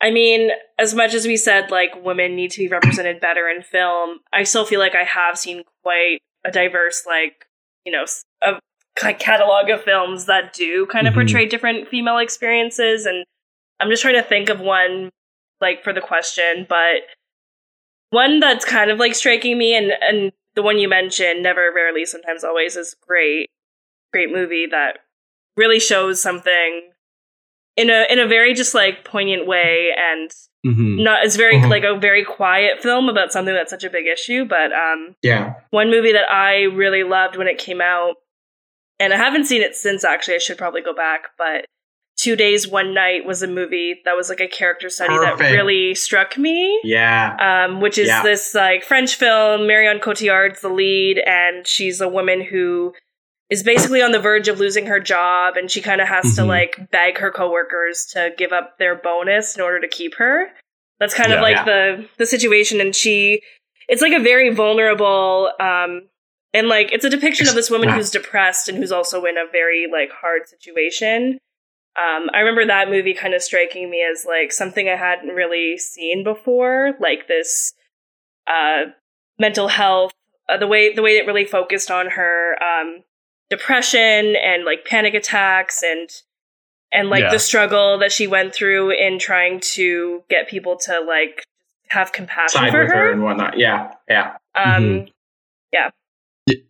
Speaker 3: I mean, as much as we said like women need to be represented better in film, I still feel like I have seen quite a diverse like you know of catalog of films that do kind of mm-hmm. portray different female experiences and i'm just trying to think of one like for the question but one that's kind of like striking me and and the one you mentioned never rarely sometimes always is great great movie that really shows something in a in a very just like poignant way and mm-hmm. not it's very mm-hmm. like a very quiet film about something that's such a big issue but um
Speaker 2: yeah
Speaker 3: one movie that i really loved when it came out and I haven't seen it since actually. I should probably go back, but Two Days, One Night was a movie that was like a character study Perfect. that really struck me.
Speaker 2: Yeah.
Speaker 3: Um, which is yeah. this like French film. Marion Cotillard's the lead, and she's a woman who is basically on the verge of losing her job, and she kind of has mm-hmm. to like beg her coworkers to give up their bonus in order to keep her. That's kind yeah, of like yeah. the the situation, and she. It's like a very vulnerable um, and like it's a depiction of this woman who's depressed and who's also in a very like hard situation um, i remember that movie kind of striking me as like something i hadn't really seen before like this uh, mental health uh, the way the way it really focused on her um, depression and like panic attacks and and like yeah. the struggle that she went through in trying to get people to like have compassion
Speaker 2: Side
Speaker 3: for
Speaker 2: her. her. and whatnot yeah yeah
Speaker 3: um mm-hmm. yeah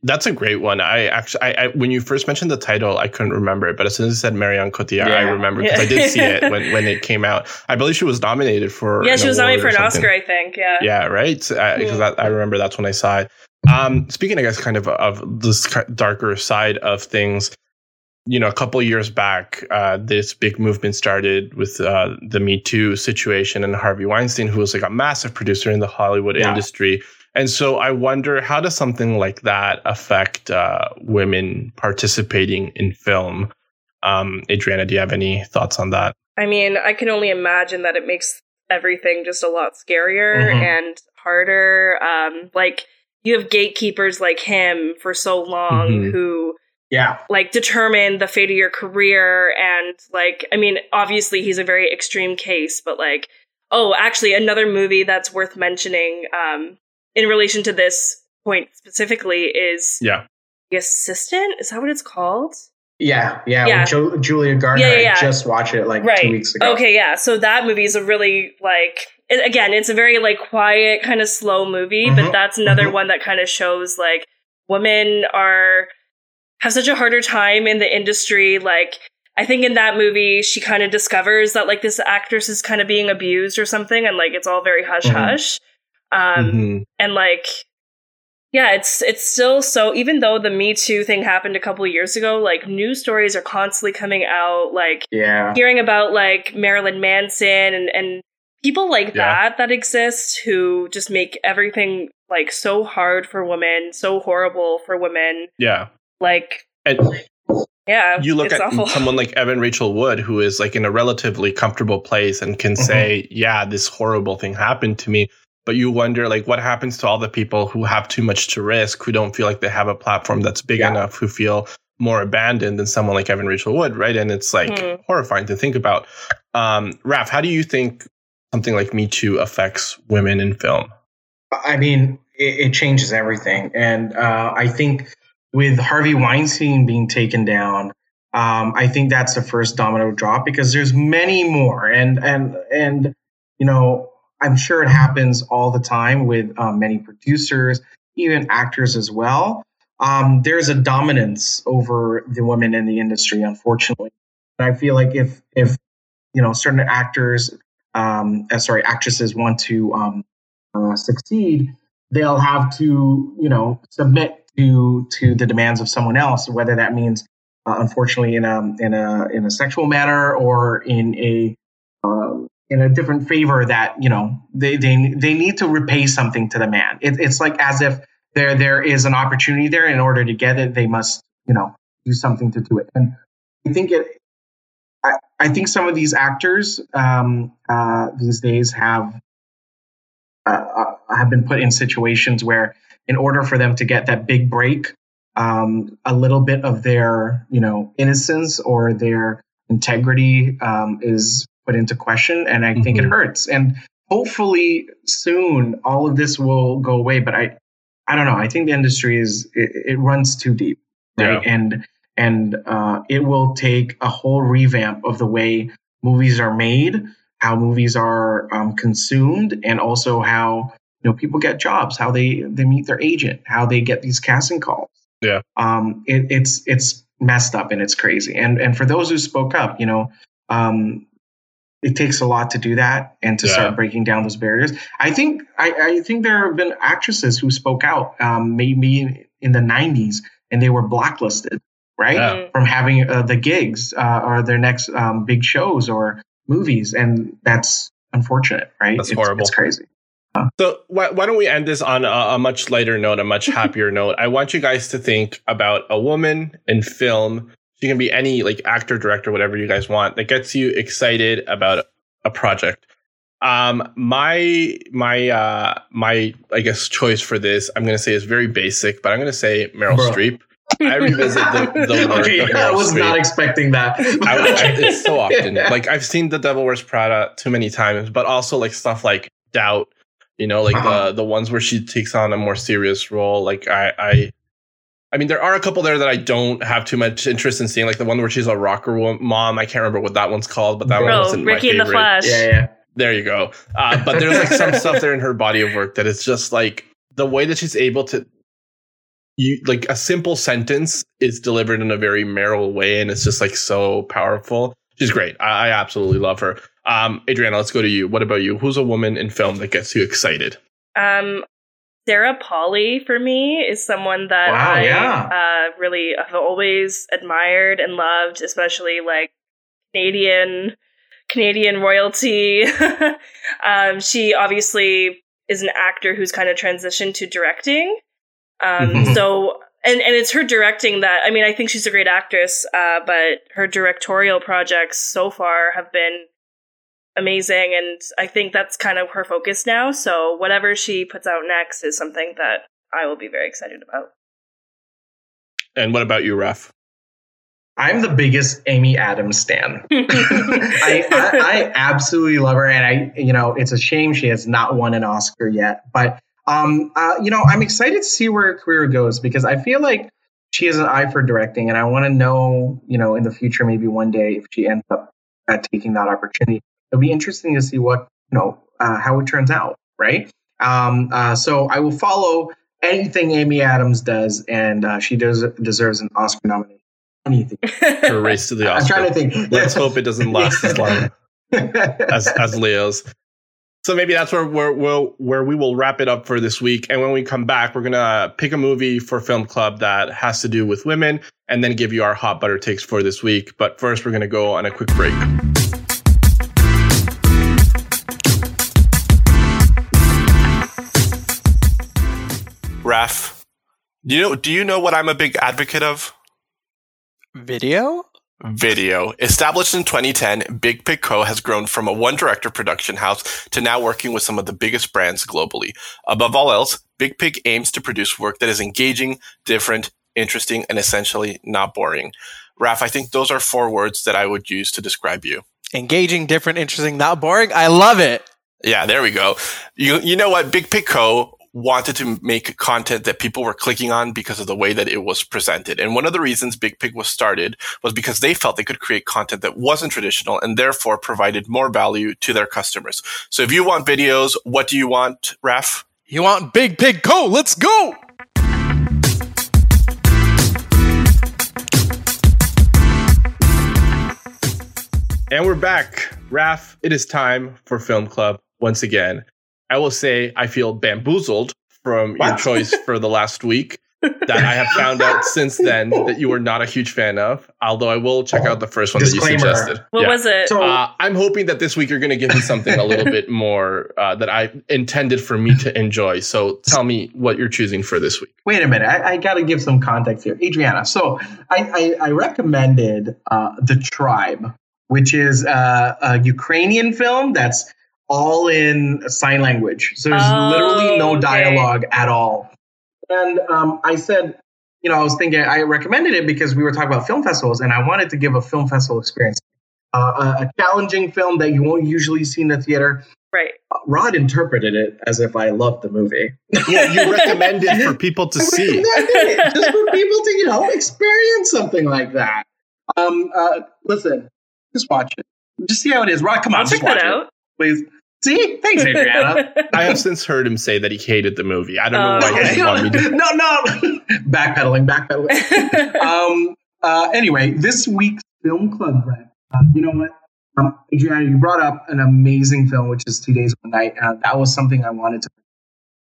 Speaker 1: that's a great one. I actually, I, I, when you first mentioned the title, I couldn't remember it, but as soon as you said Marion Cotillard, yeah. I remember because yeah. I did see it when, when it came out. I believe she was nominated for
Speaker 3: yeah, she was nominated for an Oscar, I think. Yeah,
Speaker 1: yeah, right. Because I, I, remember that's when I saw it. Um, speaking, I guess, kind of of this darker side of things. You know, a couple years back, uh, this big movement started with uh, the Me Too situation and Harvey Weinstein, who was like a massive producer in the Hollywood yeah. industry and so I wonder how does something like that affect uh, women participating in film? Um, Adriana, do you have any thoughts on that?
Speaker 3: I mean, I can only imagine that it makes everything just a lot scarier
Speaker 2: Mhm.
Speaker 3: and harder. Um, like you have gatekeepers like him for so long
Speaker 1: Mhm.
Speaker 3: who
Speaker 2: Yeah.
Speaker 3: like determine the fate of your career and like I mean, obviously he's a very extreme case, but like oh, actually another movie that's worth mentioning um in relation to this point specifically is
Speaker 1: Yeah.
Speaker 3: The Assistant. Is that what it's called?
Speaker 2: Yeah. Yeah.
Speaker 3: Yeah.
Speaker 2: Jo- Julia Garner.
Speaker 3: Yeah, yeah, yeah.
Speaker 2: I just watched it like two weeks ago.
Speaker 3: Okay, yeah. So that movie is a really like it, again, it's a very like quiet, kind of slow movie, but
Speaker 2: Mhm,
Speaker 3: that's another
Speaker 2: mhm.
Speaker 3: one that kind of shows like women are have such a harder time in the industry. Like I think in that movie, she kind of discovers that like this actress is kind of being abused or something, and like it's all very hush hush. Um,
Speaker 1: Mhm.
Speaker 3: and like yeah it's it's still so even though the me too thing happened a couple of years ago like news stories are constantly coming out like
Speaker 2: Yeah.
Speaker 3: hearing about like marilyn manson and and people like
Speaker 1: Yeah.
Speaker 3: that that exist who just make everything like so hard for women so horrible for women
Speaker 1: Yeah.
Speaker 3: like
Speaker 1: And
Speaker 3: yeah
Speaker 1: you look at
Speaker 3: awful.
Speaker 1: someone like Evan Rachel Wood, who is like in a relatively comfortable place and can
Speaker 2: Mhm.
Speaker 1: say, yeah, this horrible thing happened to me. But you wonder, like, what happens to all the people who have too much to risk, who don't feel like they have a platform that's big
Speaker 2: Yeah.
Speaker 1: enough, who feel more abandoned than someone like Evan Rachel Wood, right? And it's like
Speaker 3: Hmm.
Speaker 1: horrifying to think about. Um, Raf, how do you think something like Me Too affects women in film?
Speaker 2: I mean, it, it changes everything. And uh, I think with Harvey Weinstein being taken down, um, I think that's the first domino drop because there's many more. And and and you know, I'm sure it happens all the time with um, many producers, even actors as well. Um, there's a dominance over the women in the industry, unfortunately. And I feel like if if you know certain actors, um, uh, sorry, actresses want to um, uh, succeed, they'll have to, you know, submit to to the demands of someone else, whether that means, uh, unfortunately, in a in a in a sexual manner or in a um, in a different favor that you know they they they need to repay something to the man. It, it's like as if there there is an opportunity there. In order to get it, they must you know do something to do it. And I think it. I, I think some of these actors um, uh, these days have uh, uh, have been put in situations where, in order for them to get that big break, um, a little bit of their you know innocence or their integrity um, is put into question, and I think it
Speaker 1: Mhm.
Speaker 2: hurts. And hopefully soon, all of this will go away. But I, I don't know. I think the industry is it, it runs too deep, right? And and uh, it will take a whole revamp of the way movies are made, how movies are um, consumed, and also how you know people get jobs, how they they meet their agent, how they get these casting calls.
Speaker 1: Yeah.
Speaker 2: Um, it, it's it's messed up and it's crazy. And and for those who spoke up, you know, um, it takes a lot to do that and to
Speaker 1: Yeah.
Speaker 2: start breaking down those barriers. I think I, I think there have been actresses who spoke out, um, maybe in the '90s, and they were blacklisted, right,
Speaker 1: Yeah.
Speaker 2: from having uh, the gigs uh, or their next um, big shows or movies, and that's unfortunate, right?
Speaker 1: That's
Speaker 2: it's,
Speaker 1: horrible.
Speaker 2: It's crazy.
Speaker 1: So why, why don't we end this on a, a much lighter note, a much happier note? I want you guys to think about a woman in film. She can be any like actor, director, whatever you guys want that gets you excited about a project. Um, my my uh my I guess choice for this, I'm gonna say is very basic, but I'm gonna say Meryl
Speaker 2: Bro.
Speaker 1: Streep. I revisit the, the work
Speaker 2: okay,
Speaker 1: of
Speaker 2: I
Speaker 1: Meryl
Speaker 2: was
Speaker 1: Streep.
Speaker 2: not expecting that.
Speaker 1: I, I, it's so often like I've seen The Devil Wears Prada too many times, but also like stuff like Doubt, you know, like
Speaker 2: Uh-huh.
Speaker 1: the the ones where she takes on a more serious role. Like I, I, I mean, there are a couple there that I don't have too much interest in seeing, like the one where she's a rocker mom. I can't remember what that one's called, but that one
Speaker 3: Bro,
Speaker 1: wasn't
Speaker 3: Ricki
Speaker 1: my
Speaker 3: in the
Speaker 1: favorite.
Speaker 3: Flash.
Speaker 2: yeah, yeah.
Speaker 1: There you go. Uh, but there's like some stuff there in her body of work that is just like the way that she's able to. You like a simple sentence is delivered in a very Meryl way, and it's just like so powerful. She's great. I, I absolutely love her. Um, Adriana, let's go to you. What about you? Who's a woman in film that gets you excited?
Speaker 3: Um, Sarah Polley for me is someone that
Speaker 2: Wow,
Speaker 3: I
Speaker 2: yeah.
Speaker 3: uh, really have always admired and loved, especially like Canadian Canadian royalty. um, she obviously is an actor who's kind of transitioned to directing. Um,
Speaker 2: Mhm.
Speaker 3: So and and it's her directing that. I mean, I think she's a great actress, uh, but her directorial projects so far have been amazing, and I think that's kind of her focus now. So whatever she puts out next is something that I will be very excited about.
Speaker 1: And what about you, Raf?
Speaker 2: I'm the biggest Amy Adams stan. I, I, I, absolutely love her, and I, you know, it's a shame she has not won an Oscar yet. But, um, uh, you know, I'm excited to see where her career goes because I feel like she has an eye for directing, and I want to know, you know, in the future, maybe one day, if she ends up uh, taking that opportunity, it'll be interesting to see what, you know, uh, how it turns out, right? Um, uh, so I will follow anything Amy Adams does, and uh, she does deserves an Oscar nomination anything.
Speaker 1: For race to the Oscar.
Speaker 2: I'm trying to think.
Speaker 1: Let's hope it doesn't last as long as, as Leo's. So maybe that's where where we'll, where we will wrap it up for this week. And when we come back, we're gonna pick a movie for Film Club that has to do with women, and then give you our hot butter takes for this week. But first, we're gonna go on a quick break. You know do you know what I'm a big advocate of?
Speaker 4: Video?
Speaker 1: Video. Established in 2010, Big Pig Co. has grown from a one director production house to now working with some of the biggest brands globally. Above all else, Big Pig aims to produce work that is engaging, different, interesting, and essentially not boring. Raf, I think those are four words that I would use to describe you.
Speaker 4: Engaging, different, interesting, not boring. I love it.
Speaker 1: Yeah, there we go. You you know what? Big Pig Co wanted to make content that people were clicking on because of the way that it was presented. And one of the reasons Big Pig was started was because they felt they could create content that wasn't traditional and therefore provided more value to their customers. So if you want videos, what do you want, Raf?
Speaker 4: You want Big Pig Co. Let's go.
Speaker 1: And we're back. Raf, it is time for Film Club once again. I will say I feel bamboozled from what? your choice for the last week that I have found out since then that you were not a huge fan of. Although I will check out the first one Disclaimer. that you suggested.
Speaker 3: What yeah. was it?
Speaker 1: So, uh, I'm hoping that this week you're going to give me something a little bit more uh, that I intended for me to enjoy. So tell me what you're choosing for this week.
Speaker 2: Wait a minute, I, I got to give some context here, Adriana. So I, I, I recommended uh, the Tribe, which is uh, a Ukrainian film that's all in sign language. So there's oh, literally no dialogue okay. at all. And um, I said, you know, I was thinking, I recommended it because we were talking about film festivals and I wanted to give a film festival experience. Uh, a, a, challenging film that you won't usually see in the theater.
Speaker 3: Right.
Speaker 2: Uh, Rod interpreted it as if I loved the movie.
Speaker 1: Yeah, you recommended for people to see.
Speaker 2: It, just for people to, you know, experience something like that. Um, uh, listen, just watch it. Just see how it is. Rod, come on,
Speaker 3: I'll
Speaker 2: just
Speaker 3: watch
Speaker 2: it.
Speaker 3: Out.
Speaker 2: Please. See, thanks, Adriana.
Speaker 1: I have since heard him say that he hated the movie. I don't know why okay. he wanted me to.
Speaker 2: No, no, backpedaling, backpedaling. um. Uh. Anyway, this week's film club, Brett. Uh, you know what? Um, Adriana, you brought up an amazing film, which is Two Days One Night. Uh, that was something I wanted to.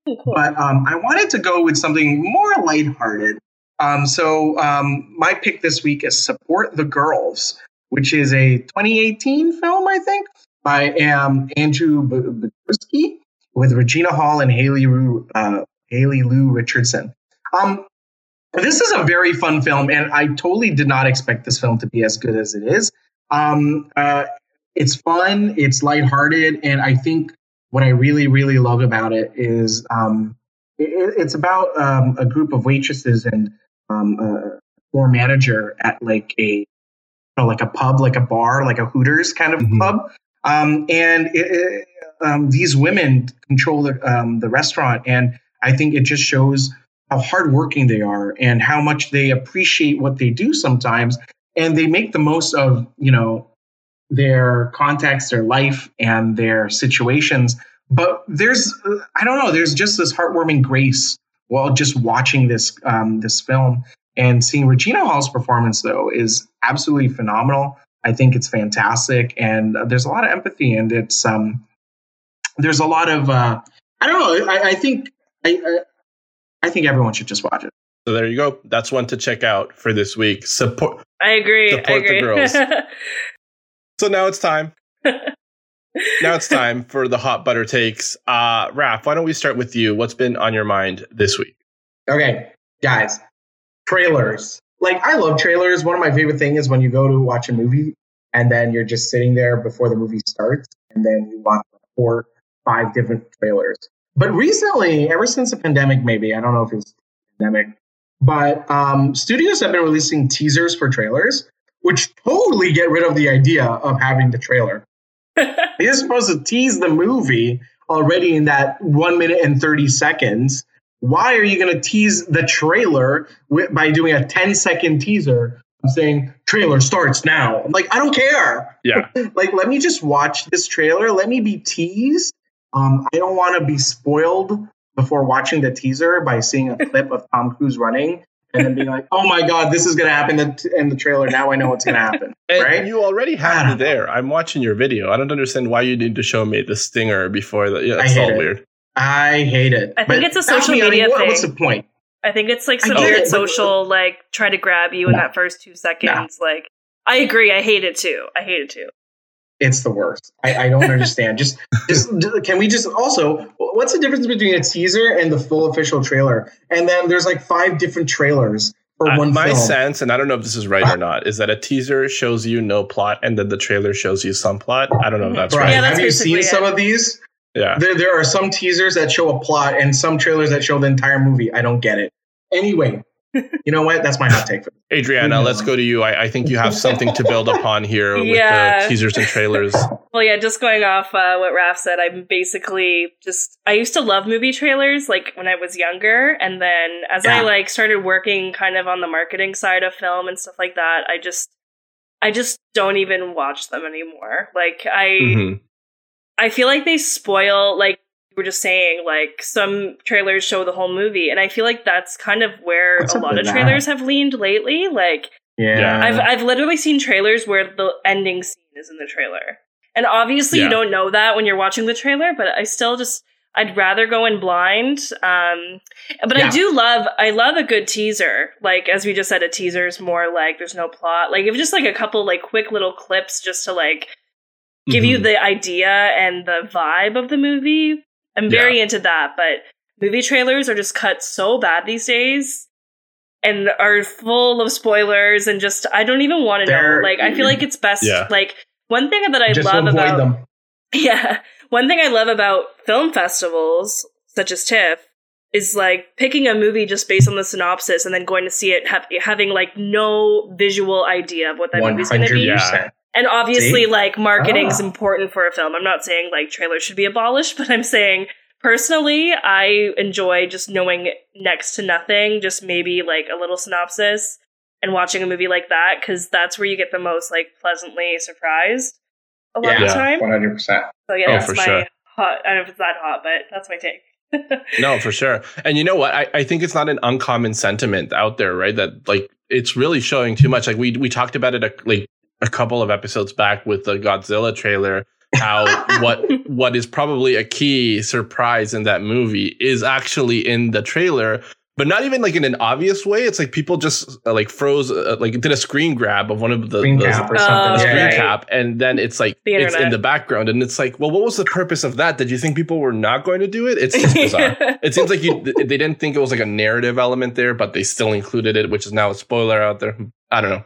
Speaker 2: Cool. But um, I wanted to go with something more lighthearted. Um, so um, my pick this week is Support the Girls, which is a 2018 film, I think. I am Andrew Bujalski with Regina Hall and Haley Lu, uh, Haley Lu Richardson. Um, this is a very fun film, and I totally did not expect this film to be as good as it is. Um, uh, it's fun, it's lighthearted, and I think what I really, really love about it is um, it, it's about um, a group of waitresses and um, a floor manager at like a you know, like a pub, like a bar, like a Hooters kind of mm-hmm. pub, um, and it, it, um, these women control the, um, the restaurant. And I think it just shows how hardworking they are and how much they appreciate what they do sometimes. And they make the most of, you know, their context, their life, and their situations. But there's, I don't know, there's just this heartwarming grace while just watching this um, this film and seeing Regina Hall's performance though is absolutely phenomenal. I think it's fantastic, and uh, there's a lot of empathy, and it's um, there's a lot of uh, I don't know. I, I think I, I, I think everyone should just watch it.
Speaker 1: So there you go. That's one to check out for this week. Support.
Speaker 3: I agree.
Speaker 1: Support
Speaker 3: I agree.
Speaker 1: the girls. so now it's time. now it's time for the hot butter takes. Uh, Raf, why don't we start with you? What's been on your mind this week?
Speaker 2: Okay, guys. trailers. Like I love trailers. One of my favorite things is when you go to watch a movie and then you're just sitting there before the movie starts and then you watch four, five different trailers. But recently, ever since the pandemic, maybe I don't know if it's pandemic, but um, studios have been releasing teasers for trailers, which totally get rid of the idea of having the trailer. You're supposed to tease the movie already in that one minute and 30 seconds. Why are you going to tease the trailer with, by doing a 10 second teaser? I'm saying trailer starts now. I'm like, I don't care.
Speaker 1: Yeah.
Speaker 2: like, let me just watch this trailer. Let me be teased. Um, I don't want to be spoiled before watching the teaser by seeing a clip of Tom Cruise running and then being like, "Oh my god, this is going to happen in the trailer." Now I know what's going to happen.
Speaker 1: and
Speaker 2: right?
Speaker 1: you already have it there. I'm watching your video. I don't understand why you need to show me the stinger before that. Yeah, it's all
Speaker 2: it.
Speaker 1: weird.
Speaker 2: I hate it.
Speaker 3: I think but it's a social media
Speaker 2: I mean, what,
Speaker 3: thing.
Speaker 2: What's the point?
Speaker 3: I think it's like some weird social, like try to grab you in that first two seconds. Like, I agree. I hate it too. I hate it too
Speaker 2: it's the worst. I, I don't understand. just, just can we just also what's the difference between a teaser and the full official trailer? And then there's like five different trailers for uh, one.
Speaker 1: My
Speaker 2: film.
Speaker 1: sense, and I don't know if this is right or not, is that a teaser shows you no plot, and then the trailer shows you some plot. I don't know if that's right. right.
Speaker 3: Yeah, that's
Speaker 2: Have you seen
Speaker 3: it.
Speaker 2: some of these?
Speaker 1: Yeah.
Speaker 2: There, there are some teasers that show a plot, and some trailers that show the entire movie. I don't get it. Anyway, you know what? That's my hot take. For
Speaker 1: Adriana, let's go to you. I, I, think you have something to build upon here with
Speaker 3: yeah.
Speaker 1: the teasers and trailers.
Speaker 3: Well, yeah, just going off uh, what Raf said, I'm basically just I used to love movie trailers like when I was younger, and then as yeah. I like started working kind of on the marketing side of film and stuff like that, I just I just don't even watch them anymore. Like I mm-hmm. I feel like they spoil like you were just saying like some trailers show the whole movie and i feel like that's kind of where What's a lot of trailers that? have leaned lately like
Speaker 2: yeah
Speaker 3: i've i've literally seen trailers where the ending scene is in the trailer and obviously yeah. you don't know that when you're watching the trailer but i still just i'd rather go in blind um but yeah. i do love i love a good teaser like as we just said a teaser is more like there's no plot like if just like a couple like quick little clips just to like give mm-hmm. you the idea and the vibe of the movie I'm very yeah. into that, but movie trailers are just cut so bad these days and are full of spoilers and just I don't even want to know. Like I feel like it's best yeah. like one thing that I
Speaker 2: just
Speaker 3: love about
Speaker 2: them.
Speaker 3: Yeah. One thing I love about film festivals such as TIFF is like picking a movie just based on the synopsis and then going to see it have, having like no visual idea of what that movie's going to be.
Speaker 2: Yeah.
Speaker 3: And obviously, See? like marketing's ah. important for a film. I'm not saying like trailers should be abolished, but I'm saying personally, I enjoy just knowing next to nothing, just maybe like a little synopsis and watching a movie like that because that's where you get the most like pleasantly surprised a lot
Speaker 2: yeah,
Speaker 3: of the time.
Speaker 2: One hundred percent.
Speaker 3: So yeah, oh, that's my sure. hot. I don't know if it's that hot, but that's my take.
Speaker 1: no, for sure. And you know what? I, I think it's not an uncommon sentiment out there, right? That like it's really showing too much. Like we we talked about it like a couple of episodes back with the Godzilla trailer how what what is probably a key surprise in that movie is actually in the trailer but not even like in an obvious way. It's like people just uh, like froze uh, like did a screen grab of one of the
Speaker 2: screen cap or something.
Speaker 1: screen yeah, cap and then it's like the it's in the background and it's like well what was the purpose of that? Did you think people were not going to do it? It's just bizarre. It seems like you they didn't think it was like a narrative element there but they still included it which is now a spoiler out there. I don't know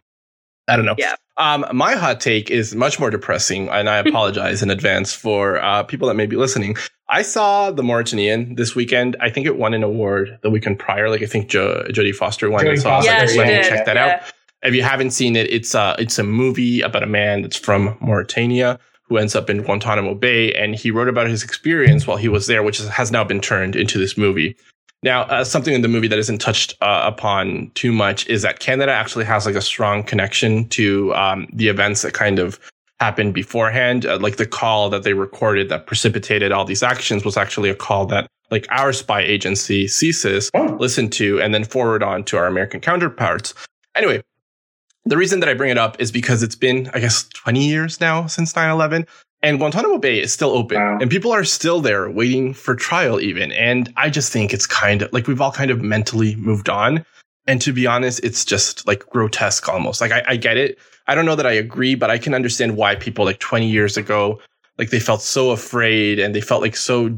Speaker 1: I don't know.
Speaker 3: Yeah.
Speaker 1: Um, my hot take is much more depressing, and I apologize in advance for uh, people that may be listening. I saw The Mauritanian this weekend. I think it won an award the weekend prior. Like I think jo- Jodie Foster won.
Speaker 2: Jodie
Speaker 1: so
Speaker 2: Foster.
Speaker 3: Yeah,
Speaker 1: like,
Speaker 3: she did.
Speaker 1: check that
Speaker 3: yeah.
Speaker 1: out. If you haven't seen it, it's a it's a movie about a man that's from Mauritania who ends up in Guantanamo Bay, and he wrote about his experience while he was there, which has now been turned into this movie. Now, uh, something in the movie that isn't touched uh, upon too much is that Canada actually has like a strong connection to um, the events that kind of happened beforehand. Uh, like the call that they recorded that precipitated all these actions was actually a call that like our spy agency CSIS listened to and then forward on to our American counterparts. Anyway, the reason that I bring it up is because it's been, I guess, 20 years now since 9 11. And Guantanamo Bay is still open wow. and people are still there waiting for trial even. And I just think it's kind of like we've all kind of mentally moved on. And to be honest, it's just like grotesque almost. Like I, I get it. I don't know that I agree, but I can understand why people like 20 years ago, like they felt so afraid and they felt like so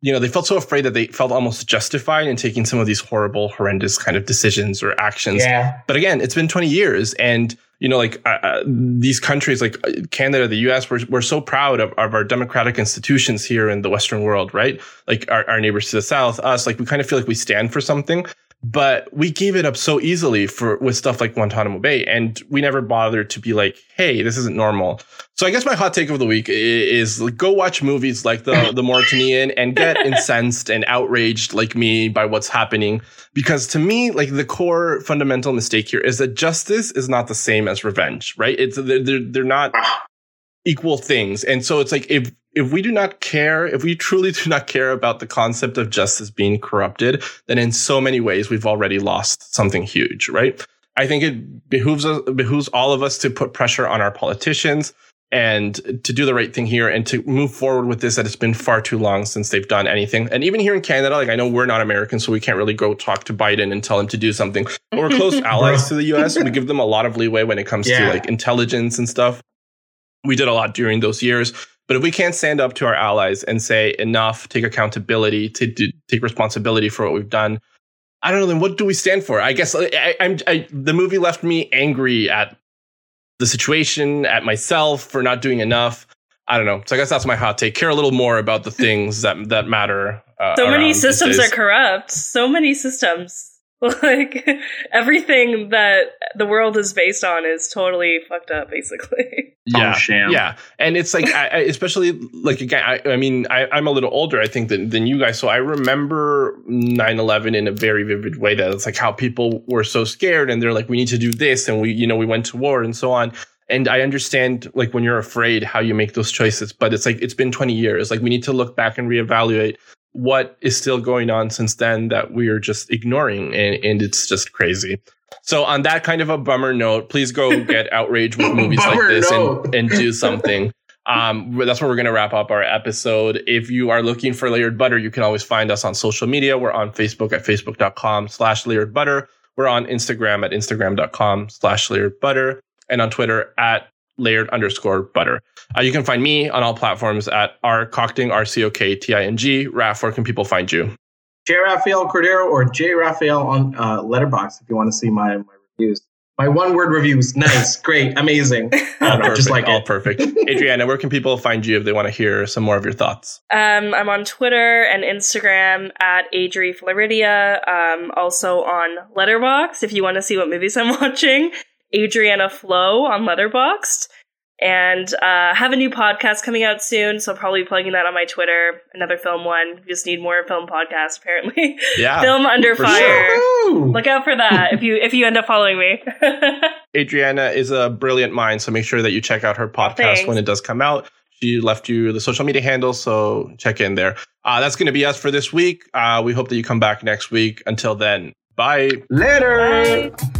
Speaker 1: you know, they felt so afraid that they felt almost justified in taking some of these horrible, horrendous kind of decisions or actions.
Speaker 2: Yeah.
Speaker 1: But again, it's been 20 years and you know, like uh, uh, these countries like uh, Canada, the US, we're, we're so proud of, of our democratic institutions here in the Western world, right? Like our, our neighbors to the South, us, like we kind of feel like we stand for something but we gave it up so easily for with stuff like Guantanamo Bay, and we never bothered to be like, "Hey, this isn't normal." So I guess my hot take of the week is, is go watch movies like the the Mauritanian and get incensed and outraged like me by what's happening, because to me, like the core fundamental mistake here is that justice is not the same as revenge, right? It's they're they're, they're not equal things, and so it's like if if we do not care, if we truly do not care about the concept of justice being corrupted, then in so many ways we've already lost something huge, right? I think it behooves us, behooves all of us to put pressure on our politicians and to do the right thing here and to move forward with this that it's been far too long since they've done anything. And even here in Canada, like I know we're not American, so we can't really go talk to Biden and tell him to do something. But we're close allies to the US. We give them a lot of leeway when it comes yeah. to like intelligence and stuff. We did a lot during those years. But if we can't stand up to our allies and say enough, take accountability, to take responsibility for what we've done, I don't know. Then what do we stand for? I guess I, am the movie left me angry at the situation, at myself for not doing enough. I don't know. So I guess that's my hot take. Care a little more about the things that that matter.
Speaker 3: Uh, so many systems are corrupt. So many systems. Like everything that the world is based on is totally fucked up, basically.
Speaker 1: Yeah, oh, yeah, and it's like, I, I, especially like again, I, I mean, I, am a little older, I think, than, than you guys. So I remember 9/11 in a very vivid way. That it's like how people were so scared, and they're like, we need to do this, and we, you know, we went to war and so on. And I understand, like, when you're afraid, how you make those choices. But it's like it's been 20 years. Like, we need to look back and reevaluate what is still going on since then that we are just ignoring and, and it's just crazy. So on that kind of a bummer note please go get outraged with movies like this and, and do something. Um, that's where we're going to wrap up our episode. If you are looking for layered butter you can always find us on social media. We're on facebook at facebook.com slash layered butter. We're on instagram at instagram.com slash layered butter and on twitter at layered underscore butter. Uh, you can find me on all platforms at R Cocting, R C O K T I N G. Raf, where can people find you?
Speaker 2: J Rafael Cordero or J Rafael on uh, Letterboxd if you want to see my, my reviews. My one word reviews. Nice, great, amazing.
Speaker 1: All perfect, just like all it. perfect. Adriana, where can people find you if they want to hear some more of your thoughts?
Speaker 3: Um, I'm on Twitter and Instagram at Adri Floridia. Um, also on Letterboxd if you want to see what movies I'm watching. Adriana Flo on Letterboxd. And uh, have a new podcast coming out soon, so I'll probably be plugging that on my Twitter. Another film one. just need more film podcasts, apparently.
Speaker 1: Yeah,
Speaker 3: film under fire. Sure. Look out for that if you if you end up following me.
Speaker 1: Adriana is a brilliant mind, so make sure that you check out her podcast Thanks. when it does come out. She left you the social media handle, so check in there. Uh, that's going to be us for this week. Uh, we hope that you come back next week. Until then, bye.
Speaker 2: Later. Bye.